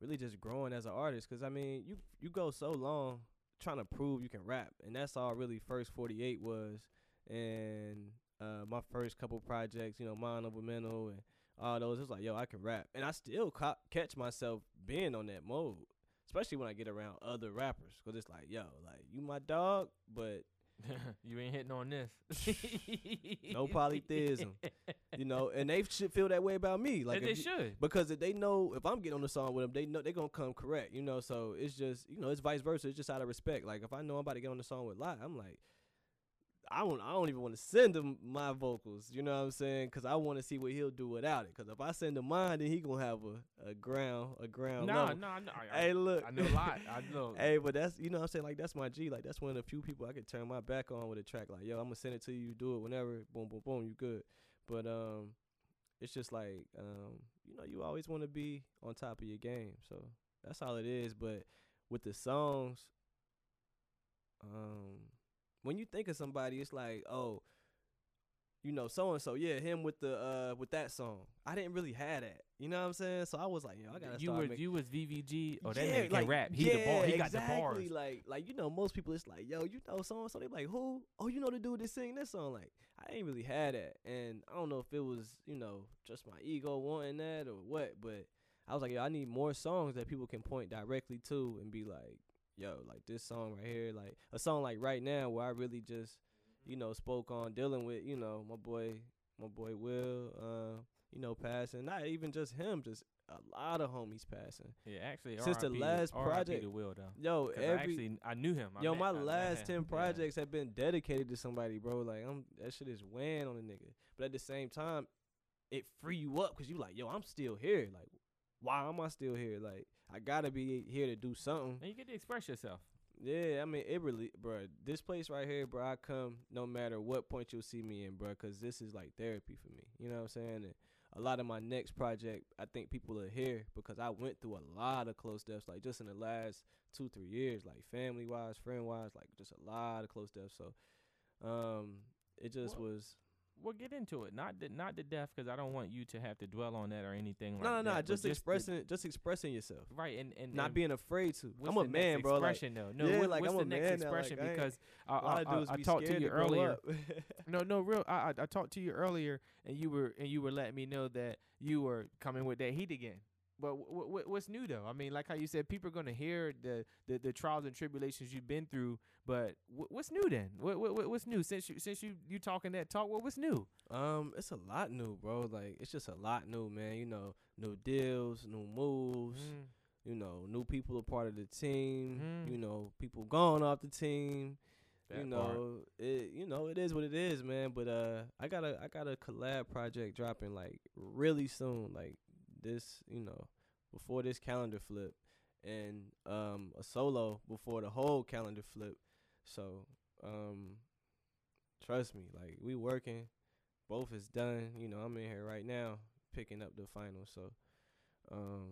really just growing as an artist. Cause I mean, you you go so long trying to prove you can rap, and that's all really first forty eight was. And uh, my first couple projects, you know, Monumental and all those, it's like, yo, I can rap, and I still ca- catch myself being on that mode, especially when I get around other rappers, cause it's like, yo, like you my dog, but you ain't hitting on this. no polytheism, you know, and they should feel that way about me. Like And they you- should. because if they know if I'm getting on the song with them, they know they're gonna come correct, you know. So it's just you know it's vice versa. It's just out of respect. Like if I know I'm about to get on the song with Lot, I'm like, I don't I don't even want to send him my vocals, you know what I'm saying? Because I want to see what he'll do without it. Because if I send him mine, then he gonna have a, a ground a ground. No, no, no. Hey, look. I know a lot. I know. Hey, but that's you know what I'm saying like that's my G. Like that's one of the few people I could turn my back on with a track. Like yo, I'm gonna send it to you. You do it whenever. Boom, boom, boom. You good. But um, it's just like um, you know, you always want to be on top of your game. So that's all it is. But with the songs, um, when you think of somebody, it's like oh. You know, so and so, yeah, him with the uh with that song. I didn't really have that. You know what I'm saying? So I was like, yo, I gotta you start was making you was VVG. Oh, that yeah, nigga can rap. He the bar. He got the exactly. bars. Like, like you know, most people it's like, yo, you know, so and so. They like, who? Oh, you know the dude that sing this song. Like, I ain't really had that, and I don't know if it was, you know, just my ego wanting that or what. But I was like, yo, I need more songs that people can point directly to and be like, yo, like this song right here, like a song like right now where I really just, you know, spoke on dealing with, you know, my boy, my boy Will, uh, you know, passing. Not even just him, just a lot of homies passing. Yeah, actually, Since the last project- to Will though. Yo, 'Cause I actually I knew him. I yo, met- my I last ten Yeah. projects have been dedicated to somebody, bro. Like I'm that shit is weighing on a nigga. But at the same time, it free you up because you like, yo, I'm still here. Like, why am I still here? Like, I gotta be here to do something. And you get to express yourself. Yeah, I mean, it really, bro. This place right here, bro. I come no matter what point you'll see me in, bro, because this is like therapy for me. You know what I'm saying? And a lot of my next project, I think people are here because I went through a lot of close deaths, like just in the last two, three years, like family wise, friend wise, like just a lot of close deaths. So, um, it just Well, was. Well, get into it. Not the, not the death, because I don't want you to have to dwell on that or anything. Like that. No, no, like no. but Just the- expressing, just expressing yourself, right, and and not and being afraid to. I'm a the man, next bro. Like, Expression though. No, yeah, what- like, what's I'm the next man now, like, expression? I because I, a lot of I, I, I be talked to you earlier. No, no, real. I, I I talked to you earlier, and you were and you were letting me know that you were coming with that heat again. But w- w- what's new though? I mean, like how you said, people are gonna hear the, the, the trials and tribulations you've been through. But w- what's new then? What, what what's new since you since you you talking that talk? What what's new? Um, it's a lot new, bro. Like it's just a lot new, man. You know, new deals, new moves. Mm. You know, new people are part of the team. Mhm. You know, people gone off the team. you know, part. it. You know, it is what it is, man. But uh, I got a I got a collab project dropping like really soon, like this. You know, before this calendar flip, and um, a solo before the whole calendar flip. So um, trust me, like we working. Both is done. You know, I'm in here right now picking up the final. So um,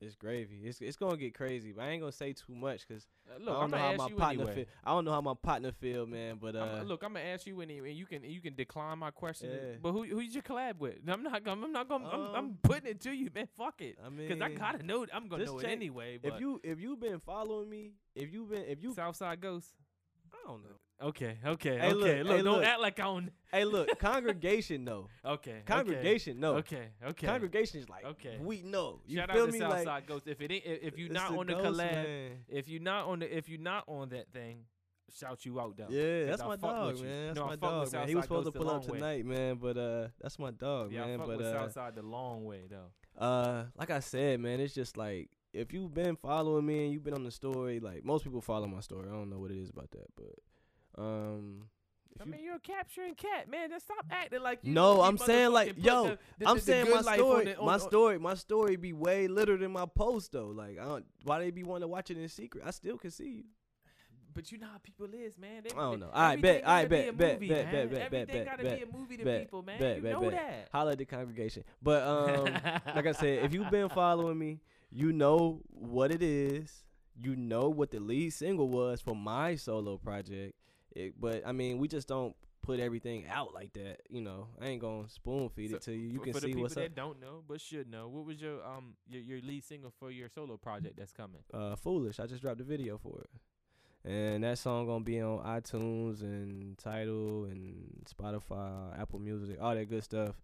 it's gravy. It's it's gonna get crazy, but I ain't gonna say too much because Uh, I don't I'm know how my partner anyway. feel. I don't know how my partner feel, man. But uh, I'm- look, I'm gonna ask you and you can you can decline my question. Yeah. But who who you collab with? I'm not gonna I'm not gonna I'm, I'm Um, putting it to you, man. Fuck it. I mean, Cause I gotta know. I'm gonna know it anyway. But if you if you been following me, if you've been if you Southside Ghost. I don't know. Okay, okay, Hey, okay. look, Look, hey, don't look. act like I don't. hey, look, congregation no. Okay, Congregation no. Okay, okay. Congregation is like Okay. we know. You Shout feel out to me? Southside like Ghost. If it ain't, if, you're not on the Ghost, collab, man. if you're not on the, if you're not on that thing, shout you out though. Yeah, that's I my dog, man. That's No, my dog, man. He was supposed to Ghost pull up long way. tonight, man, but uh, that's my dog, Yeah, I man. fuck But with uh, Southside the long way though. uh, like I said, man, it's just like if you've been following me and you've been on the story, like most people follow my story. I don't know what it is about that, but um, I mean, you're a capturing cat, man. Just stop acting like you. No, I'm saying, like, yo, the- the- I'm the- saying my story, on the- on- my story, my story be way litter than my post though. Like, I don't, why they be wanting to watch it in secret? I still can see you. But you know how people is, man. They, I don't know. Everything bet, alright, gotta be a bet, bet, movie, bet, bet, bet, Everything bet, gotta bet, be a movie to bet, people, man. bet, you bet, know bet. that. Holla at the congregation. But um, like I said, if you've been following me, you know what it is. You know what the lead single was for my solo project. It, but I mean, we just don't put everything out like that. You know, I ain't gonna spoon feed So, it to you. You for, can for see what's up. that don't know but should know, what was your um your, your lead single for your solo project that's coming? uh foolish i just dropped a video for it and that song gonna be on itunes and title and spotify apple music all that good stuff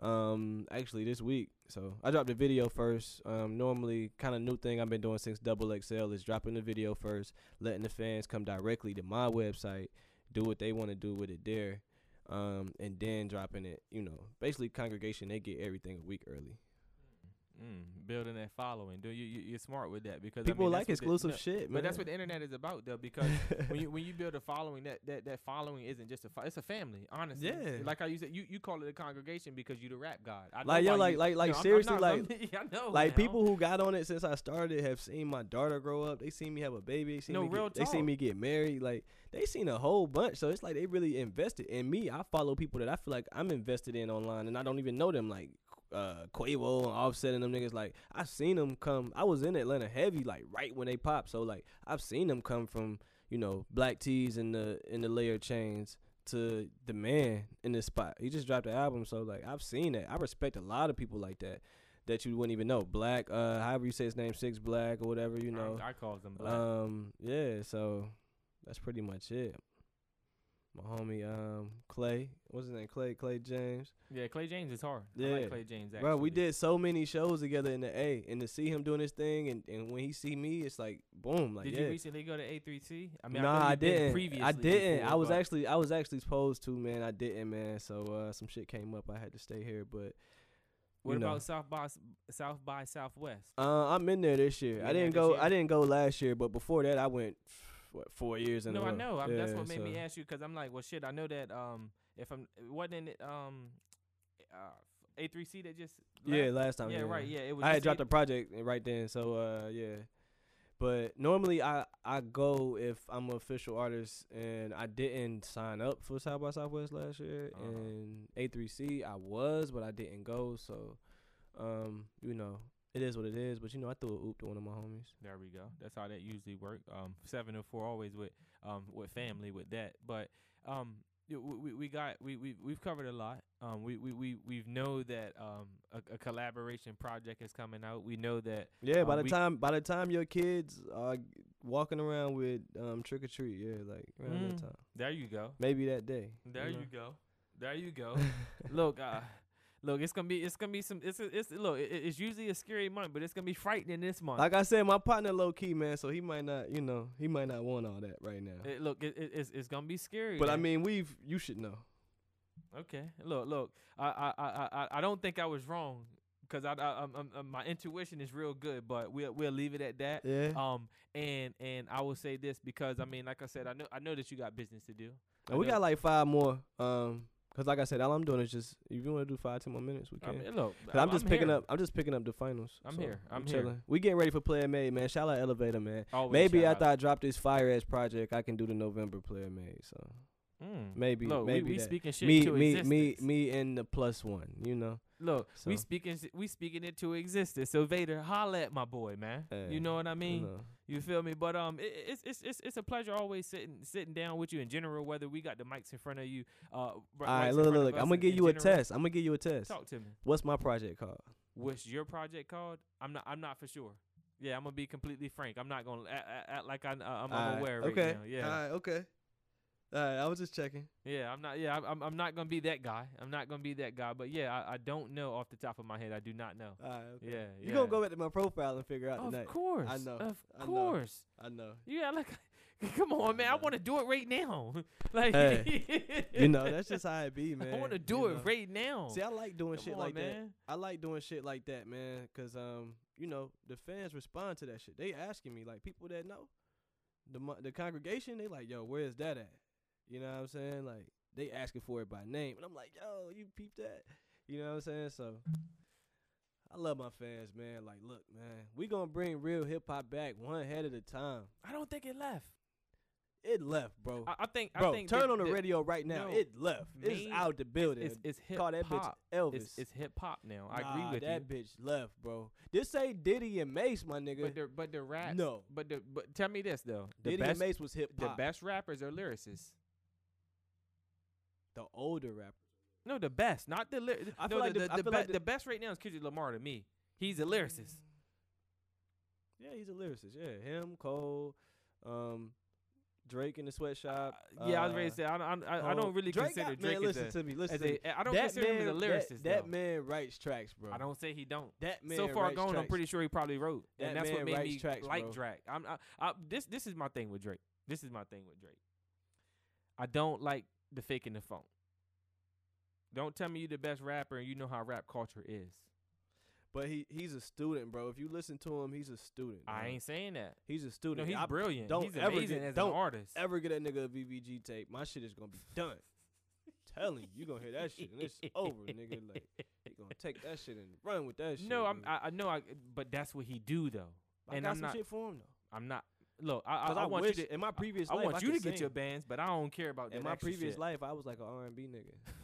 um actually this week so i dropped the video first. Um normally kind of new thing i've been doing since double xl is dropping the video first letting the fans come directly to my website do what they want to do with it there um and then dropping it you know basically congregation they get everything a week early Mm, building that following. Do you, you you're smart with that because I people mean, like the- exclusive no, shit man But that's what the internet is about, though, because when you when you build a following, that that, that following isn't just a fo- it's a family. Honestly, Yeah. Like how you said, you, you call it a congregation because you the rap god. I Like, yo, like- you- like- like, no, I'm- I'm seriously, not- like- I'm- know like now. people who got on it since I started have seen my daughter grow up. They seen me have a baby. They seen No, me real get, they seen me get married. Like they seen a whole bunch. So it's like they really invested in me. I follow people that I feel like I'm invested in online, and I don't even know them. Like uh, Quavo and Offset and them niggas. Like I've seen them come. I was in Atlanta heavy, like right when they popped. So like I've seen them come from you know black tees and the in the layer chains to the man in this spot. He just dropped the album, so like I've seen that. I respect a lot of people like that that you wouldn't even know. Black, uh, however you say his name, Six Black or whatever, you know. I, I call them black. Um, yeah, so that's pretty much it. My homie, um, Clay, what's his name? Clay, Clay James. yeah, Clay James is hard. Yeah. like Clay James. Actually. Bro, we did so many shows together in the A, and to see him doing his thing, and, and when he see me, it's like boom, like Did yeah. you recently go to A three C? I mean, nah, I, I didn't. Previously I didn't. before, I was actually, I was actually supposed to, man. I didn't, man. So uh, some shit came up. I had to stay here, but What you know. about South by South by Southwest? Uh, I'm in there this year. You I didn't go. year? I didn't go last year, but before that, I went what four years in No, a row. I know. I'm, that's what made me ask you because I'm like, well, shit. I know that um, if I'm wasn't it um, uh, A3C that just Yeah, last time. yeah, Yeah, right, yeah. It was I had dropped A- a project right then, so uh, yeah. But normally I I go if I'm an official artist, and I didn't sign up for South by Southwest last year, Uh-huh. and A3C I was, but I didn't go. So, um, you know, it is what it is. But you know, I threw a oop to one of my homies. There we go. That's how that usually work. Um, seven or four always with um with family with that. But um, y- we we, we got we we we've covered a lot. Um, we we we we know that um a, a collaboration project is coming out. We know that Yeah, by Um, the we- time by the time your kids are walking around with um trick or treat, yeah, like around Mm. that time, there you go. maybe that day. There know? you go. There you go. look, uh, look, it's gonna be, it's gonna be some, it's, a, it's look, it, it's usually a scary month, but it's gonna be frightening this month. Like I said, my partner low key man, so he might not, you know, he might not want all that right now. It- look, it, it, it's, it's gonna be scary. But I mean, we've you should know. okay, look, look, I, I, I, I, I don't think I was wrong because I, I, I'm, I'm, my intuition is real good, but we'll, we'll leave it at that. Yeah. Um, and, and I will say this because I mean, like I said, I know, I know that you got business to do. And we know- got like five more. Um, cause like I said, all I'm doing is just if you want to do five, ten more minutes, we I can. mean, look, 'Cause I'm just picking here. up. I'm just picking up the finals. I'm so here, I'm we here. chilling. We getting ready for Player Made, man. Shout out Elevator, man. Always Maybe after out. I drop this fire ass project, I can do the November Player Made. So Mm. maybe, Look, maybe we, we that. speaking shit me, to me, existence. me, me, and the plus one. You know. Look, we speaking s- we speaking it to existence. So Vader, holla at my boy, man. Hey, you know what I mean? you. You feel me? But um, it, it's it's it's it's a pleasure always sitting sitting down with you in general. Whether we got the mics in front of you, uh, r- All mics right, in look, look, look. I'm gonna give in you a test. I'm gonna give you a test. Talk to me. What's my project called? What's your project called? I'm not I'm not for sure. Yeah, I'm gonna be completely frank. I'm not gonna act, act, act like I, uh, I'm, I'm Alright, aware right okay. now. Yeah. All right. Okay. All right, I was just checking. Yeah, I'm not. Yeah, I'm- I'm. Not gonna be that guy. I'm not gonna be that guy. But yeah, I, I don't know off the top of my head. I do not know. All right, okay. Yeah, You yeah. gonna go back to my profile and figure out Of tonight? Of course. I know, Of I know. course. I know. Yeah, like, come on, man. I know. want to do it right now. like, You know, that's just how it be, man. I want to you do it know. right now. See, I like doing Come shit on, like that. I like doing shit like that, man, cause um, you know, the fans respond to that shit. They asking me like people that know the the congregation. They like, yo, where's that at? You know what I'm saying? Like they asking for it by name, and I'm like, yo, you peep that? You know what I'm saying? So. I love my fans, man. Like, look, man, we gonna bring real hip hop back one head at a time. I don't think it left. It left, bro. I, I think. bro, I think turn on the, radio right now. no, it left. It's out the building. It's, it's hip Call that bitch hop. Elvis. It's, it's hip hop now. I Nah, agree with that you. bitch left, bro. This say Diddy and Mase, my nigga. But the but the rap. no, But the but tell me this though. The Diddy best and Mase was hip the best rappers are lyricists. The older rapper. No, the best, not the lyric. I no, feel like the, the- the, I feel be- like the- the best right now is Kendrick Lamar to me. He's a lyricist. Yeah, he's a lyricist. Yeah, him, Cole, um, Drake in the sweatshop. Uh, yeah, I was ready uh, to say I, don't- I, I don't really Drake consider got, Drake man, listen a, to me. Listen to me. a. I don't that consider man, him as a lyricist. That, though. man writes tracks, bro. I don't say he don't. That man so far gone, I'm pretty sure he probably wrote, That and that's man what made writes me tracks, like bro. Drake. I'm I, I, this this is my thing with Drake. This is my thing with Drake. I don't like the fake and the phone. Don't tell me you the best rapper and you know how rap culture is. But he he's a student, bro. If you listen to him, he's a student. I ain't saying that. He's a No, student. he's I brilliant. don't he's ever amazing get- as don't an artist. ever get that nigga a VVG tape. My shit is gonna be done. Telling you, you gonna hear that shit and it's over, nigga. Like he gonna take that shit and run with that shit. no, I'm. I, I know, I, but that's what he do though. I and got I'm some not- shit for him though. I'm not. Look, I, I, I, I, want wish you to. in my previous I life want I you to could get your bands, but I don't care about that. In my previous shit. life, I was like an R&B nigga.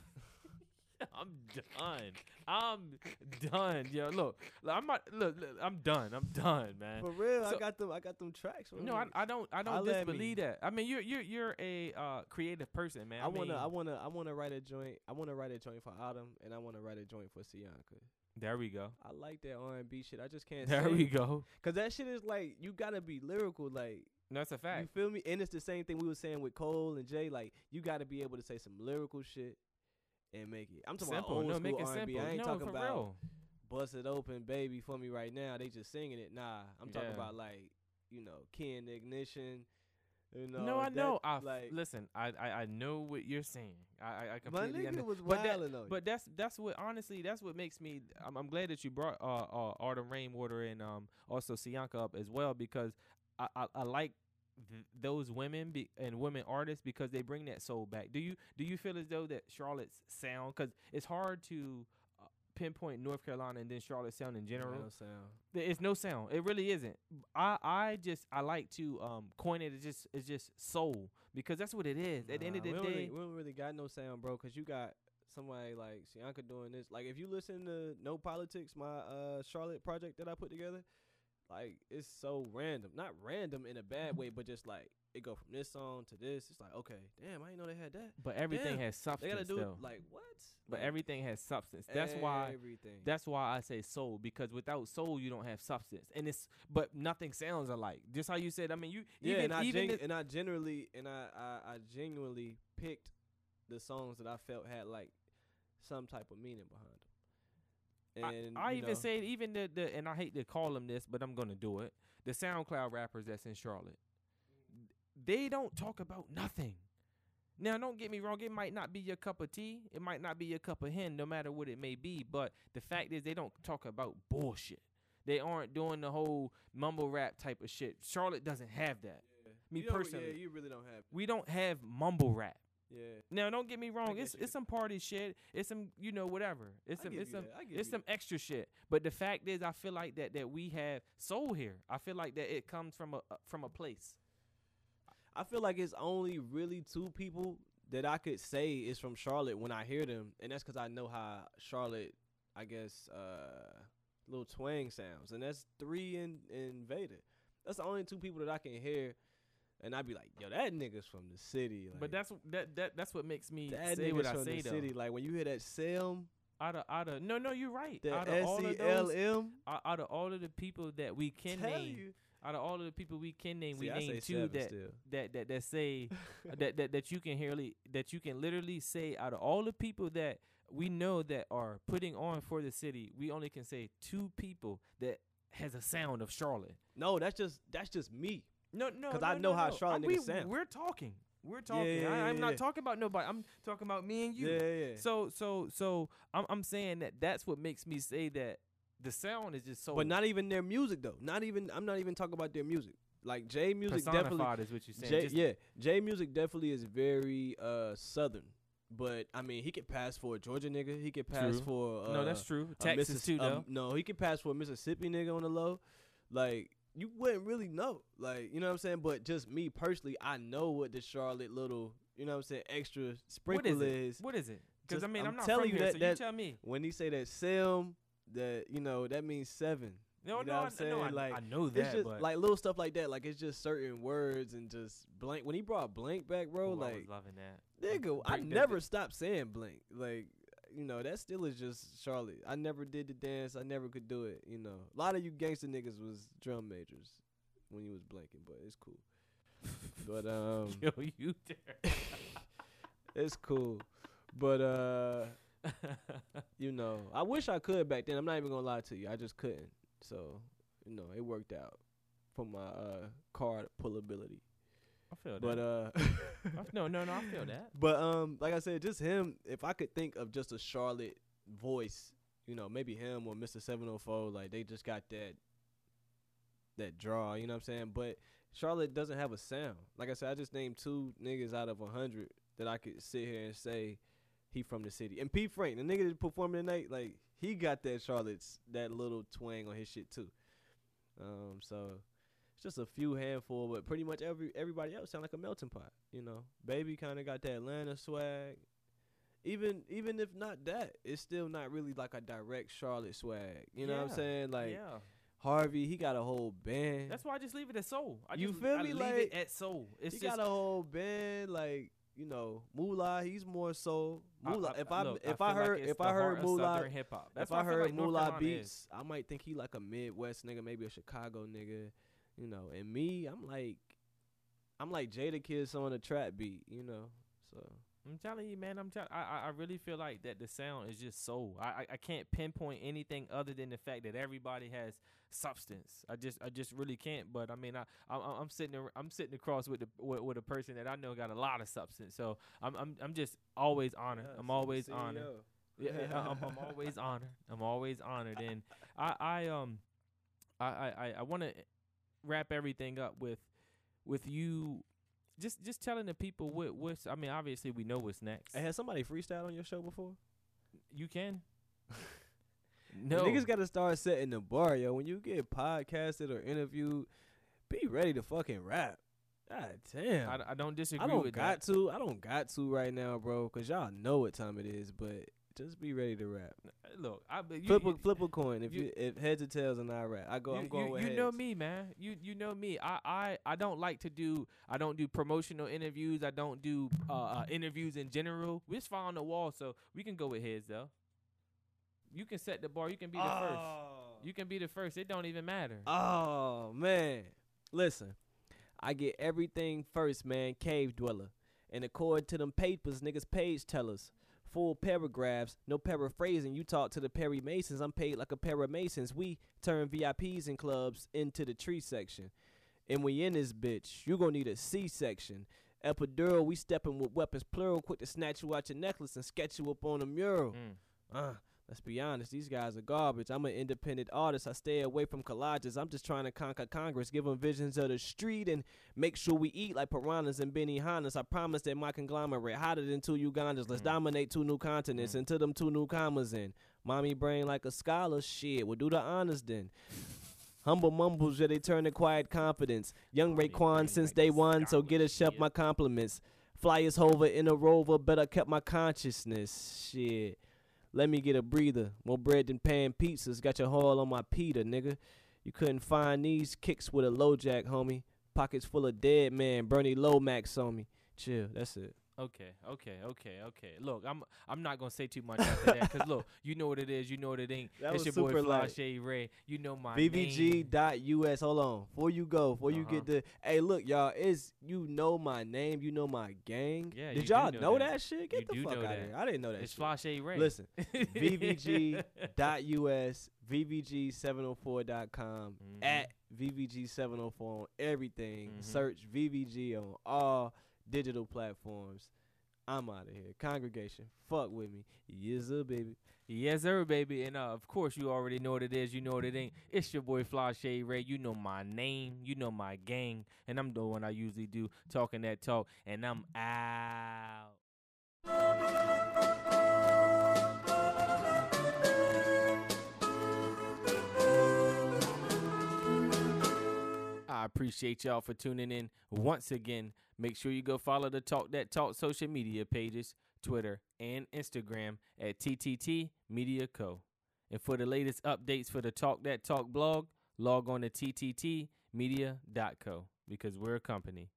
I'm done. I'm done. Yo, look, look, I'm not. Look, look, I'm done. I'm done, man. For real, I got them. I got them tracks. No, I, I don't. I don't Holla at me. disbelieve that. I mean, you're you're you're a uh, creative person, man. I, wanna, mean, I wanna, I wanna write a joint. I wanna write a joint for Autumn, and I wanna write a joint for Sianka. There we go. I like that R&B shit. I just can't. There we go. Cause that shit is like you gotta be lyrical, like That's a fact. you feel me. And it's the same thing we were saying with Cole and Jay. Like you gotta be able to say some lyrical shit and make it. I'm talking Simple. about old No, school it R&B. simple. I ain't no, talking about real. bust it open, baby, for me right now. They just singing it. Nah, I'm talking Yeah. about like you know, key in the ignition. You know, no, I know. I like listen. I, I I know what you're saying. I I, I my completely nigga was But that- wilding on you. But that's that's what honestly that's what makes me. I'm, I'm glad that you brought uh, uh Autumn Rainwater and um also Sianka up as well because I I, I like th- those women be, and women artists because they bring that soul back. Do you do you feel as though that Charlotte's sound because it's hard to pinpoint North Carolina and then Charlotte sound in general. No sound. Is no sound. It really isn't. I I just I like to um coin it as just it's just soul because that's what it is. At the end of the we day, really, we don't really got no sound, bro. Cause you got somebody like Sianka doing this. Like if you listen to No Politics, my uh Charlotte project that I put together, like it's so random. Not random in a bad way, but just like it go from this song to this. It's like okay, damn, I didn't know they had that. but everything Damn, has substance They gotta do though. like what? but Like, everything has substance. That's why everything. That's why I say soul because without soul you don't have substance, and it's but nothing sounds alike. Just how you said. I mean, you yeah, even and I even the- and I generally and I, I I genuinely picked the songs that I felt had like some type of meaning behind. And I, I even know, said even the the and I hate to call them this, but I'm gonna do it. The SoundCloud rappers that's in Charlotte, they don't talk about nothing. Now, don't get me wrong. It might not be your cup of tea. It might not be your cup of hen, no matter what it may be. But the fact is, they don't talk about bullshit. They aren't doing the whole mumble rap type of shit. Charlotte doesn't have that. me You personally. yeah, you really don't have. We don't have mumble rap. Yeah, Now, don't get me wrong. It's you. it's some party shit. It's some you know whatever. It's I some it's some that. I give it's you some extra shit. But the fact is, I feel like that that we have soul here. I feel like that it comes from a from a place. I feel like it's only really two people that I could say is from Charlotte when I hear them, and that's because I know how Charlotte, I guess, uh, little twang sounds, and that's three in in Vader. That's the only two people that I can hear, and I'd be like, yo, that nigga's from the city. Like, but that's that that that's what makes me that say nigga's what I from say the though. city. Like when you hear that Selm, Out of out of no no you're right. the out of all of those, out uh, out of all of the people that we can tell name, you, Out of all of the people we can name, See, we I name two seven that that that that say uh, that, that that you can hearly that you can literally say out of all the people that we know that are putting on for the city, we only can say two people that has a sound of Charlotte. No, that's just that's just me. No, no, 'Cause no, I know no, how no. Charlotte Uh, we, niggas sound. We're talking. We're talking. yeah, I, I'm not talking about nobody. I'm talking about me and you. Yeah, yeah. So so so I'm I'm saying that that's what makes me say that the sound is just so but not even their music though. Not even I'm not even talking about their music. Like J music definitely is what you're saying. J, Just- yeah, J music definitely is very uh southern. But I mean, he could pass for a Georgia nigga. He could pass True. for uh, no, that's true. Texas Missis- too, um, though. no, he could pass for a Mississippi nigga on the low. Like you wouldn't really know. Like you know what I'm saying. But just me personally, I know what the Charlotte little you know what I'm saying extra what sprinkle is it? is. What is it? Because I mean, I'm, I'm not telling you here, that- so that- you tell me. When he say that Sim, that you know that means seven. No, you know no, what I, I'm saying? no, I, Like, I know It's that, just but like little stuff like that. Like it's just certain words and just blank. When he brought blank back, bro, Ooh, I like was loving that. Nigga, I Break never stopped saying blank. Like, you know, that still is just Charlotte. I never did the dance. I never could do it. You know, a lot of you gangster niggas was drum majors when you was blanking, but it's cool. but um, Yo, you there. it's cool. But uh, you know, I wish I could back then. I'm not even gonna lie to you. I just couldn't. So, you know, it worked out for my uh card pullability. I feel that. But uh. No, no, no, I feel that. But um, like I said, just him. If I could think of just a Charlotte voice, you know, maybe him or Mister Seven Hundred Four, like they just got that that draw. You know what I'm saying? But Charlotte doesn't have a sound. Like I said, I just named two niggas out of a hundred that I could sit here and say he from the city. And Pete Frank, the nigga that performing tonight, like he got that Charlotte's that little twang on his shit too. Um, so it's just a few handful, but pretty much every everybody else sound like a melting pot. You know, baby kind of got that Atlanta swag. Even even if not that, it's still not really like a direct Charlotte swag. You know what I'm saying? Like yeah, Harvey, he got a whole band. that's why I just leave it at soul. I You just, feel I me? Leave Like, it at soul. It's he just got a whole band. Like you know, Moolah, he's more soul. I- Moolah. if I look, if I, like heard it's if I heard Moolah hip hop. If I heard like Moolah Carolina is. beats, I might think he like a Midwest nigga, maybe a Chicago nigga, you know. And me, I'm like, I'm like Jadakiss on a trap beat, you know. So I'm telling you, man. I'm telling. I, I I really feel like that the sound is just soul. I, I I can't pinpoint anything other than the fact that everybody has substance. I just I just really can't. But I mean, I I'm, I'm sitting I'm sitting across with the with, with a person that I know got a lot of substance. So I'm I'm I'm just always honored. I'm always honored. Yeah, yeah, I'm, I'm always honored. I'm always honored, and I, I um, I, I, I- I want to wrap everything up with, with you, just, just telling the people what, what's. I mean, obviously we know what's next. Hey, has somebody freestyle on your show before? You can. no, Niggas got to start setting the bar, yo. When you get podcasted or interviewed, be ready to fucking rap. God damn. I, I don't disagree I don't with got that. to. I don't got to right now, bro, because y'all know what time it is. But just be ready to rap. Look, I but you, flip a you, flip a coin. If you- you, if heads or tails and I rap, I go. you, I'm going you, with you heads. know me, man. You you know me. I, I I don't like to do. I don't do promotional interviews. I don't do uh, uh interviews in general. We just fly on the wall, so we can go with heads though. You can set the bar. You can be the first. You can be the first. It don't even matter. Oh man, listen, I get everything first, man. Cave dweller, and according to them papers, niggas page tellers. Full paragraphs, no paraphrasing. You talk to the Perry Masons. I'm paid like a pair of Masons. We turn VIPs and clubs into the tree section. And we in this bitch, you gon' need a C section. Epidural, we stepping with weapons plural, quick to snatch you out your necklace and sketch you up on a mural. Mm. Uh, let's be honest, these guys are garbage. I'm an independent artist. I stay away from collages. I'm just trying to conquer Congress, give them visions of the street, and make sure we eat like piranhas and Benihanas. I promise that my conglomerate hotter than two Ugandas. Let's Mm. dominate two new continents Mm. until them two new commas in. Mommy brain like a scholar. Shit, we'll do the honors then. Humble mumbles, yeah, they turn to quiet confidence. Young Mommy Raekwon since like day one, so get a chef my compliments. Flyers hover in a rover, better kept my consciousness. Shit. Let me get a breather. More bread than pan pizzas. Got your haul on my Peter, nigga. You couldn't find these kicks with a low jack, homie. Pockets full of dead man. Bernie Lomax on me. Chill. That's it. Okay, okay, okay, okay. Look, I'm I'm not gonna say too much after that because look, you know what it is, you know what it ain't. That it's was your boy. Flashe Ray. You know my name. VVG.us. Hold on. Before you go, before you Uh-huh. get the hey, look, y'all, is you know my name, you know my gang. Yeah, Did you y'all know know that. that, shit? Get You the fuck out that. of here. I didn't know that It's. Flashe Ray. Listen, VVG.us, VVG704.com, Mhm. at VVG704 on everything. Mhm. Search VVG on all digital platforms. I'm out of here. Congregation, fuck with me. Yes, sir, baby. Yes, sir, baby. And uh, of course, you already know what it is. You know what it ain't. It's your boy Flashe Ray. You know my name. You know my gang. And I'm doing what I usually do, talking that talk. And I'm out. Appreciate y'all for tuning in once again. Make sure you go follow the Talk That Talk social media pages, Twitter and Instagram at TTT Media Co. And for the latest updates for the Talk That Talk blog, log on to tttmedia.co because we're a company.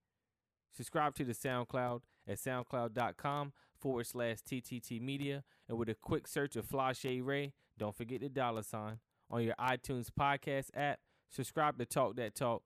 Subscribe to the SoundCloud at soundcloud.com forward slash TTT Media. And with a quick search of Flashe Ray, don't forget the dollar sign. On your iTunes podcast app, subscribe to Talk That Talk.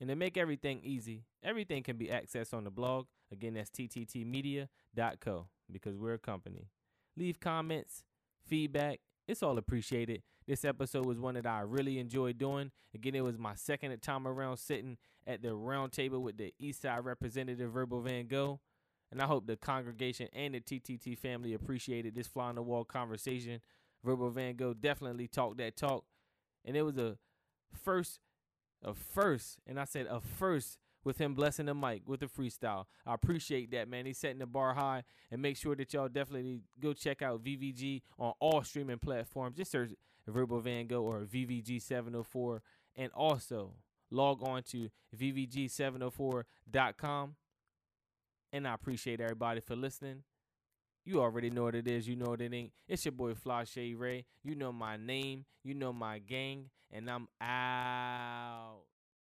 And to make everything easy, everything can be accessed on the blog. Again, that's tttmedia.co because we're a company. Leave comments, feedback. It's all appreciated. This episode was one that I really enjoyed doing. Again, it was my second time around sitting at the round table with the Eastside representative Verbal Van Gogh. And I hope the congregation and the TTT family appreciated this fly on the wall conversation. Verbal Van Gogh definitely talked that talk. And it was a first, a first, and I said a first with him blessing the mic with the freestyle. I appreciate that, man. He's setting the bar high. And make sure that y'all definitely go check out VVG on all streaming platforms. Just search Verbal Van Gogh or VVG704. And also log on to VVG704.com. And I appreciate everybody for listening. You already know what it is. You know what it ain't. It's your boy Flashe Ray. You know my name. You know my gang. And I'm out.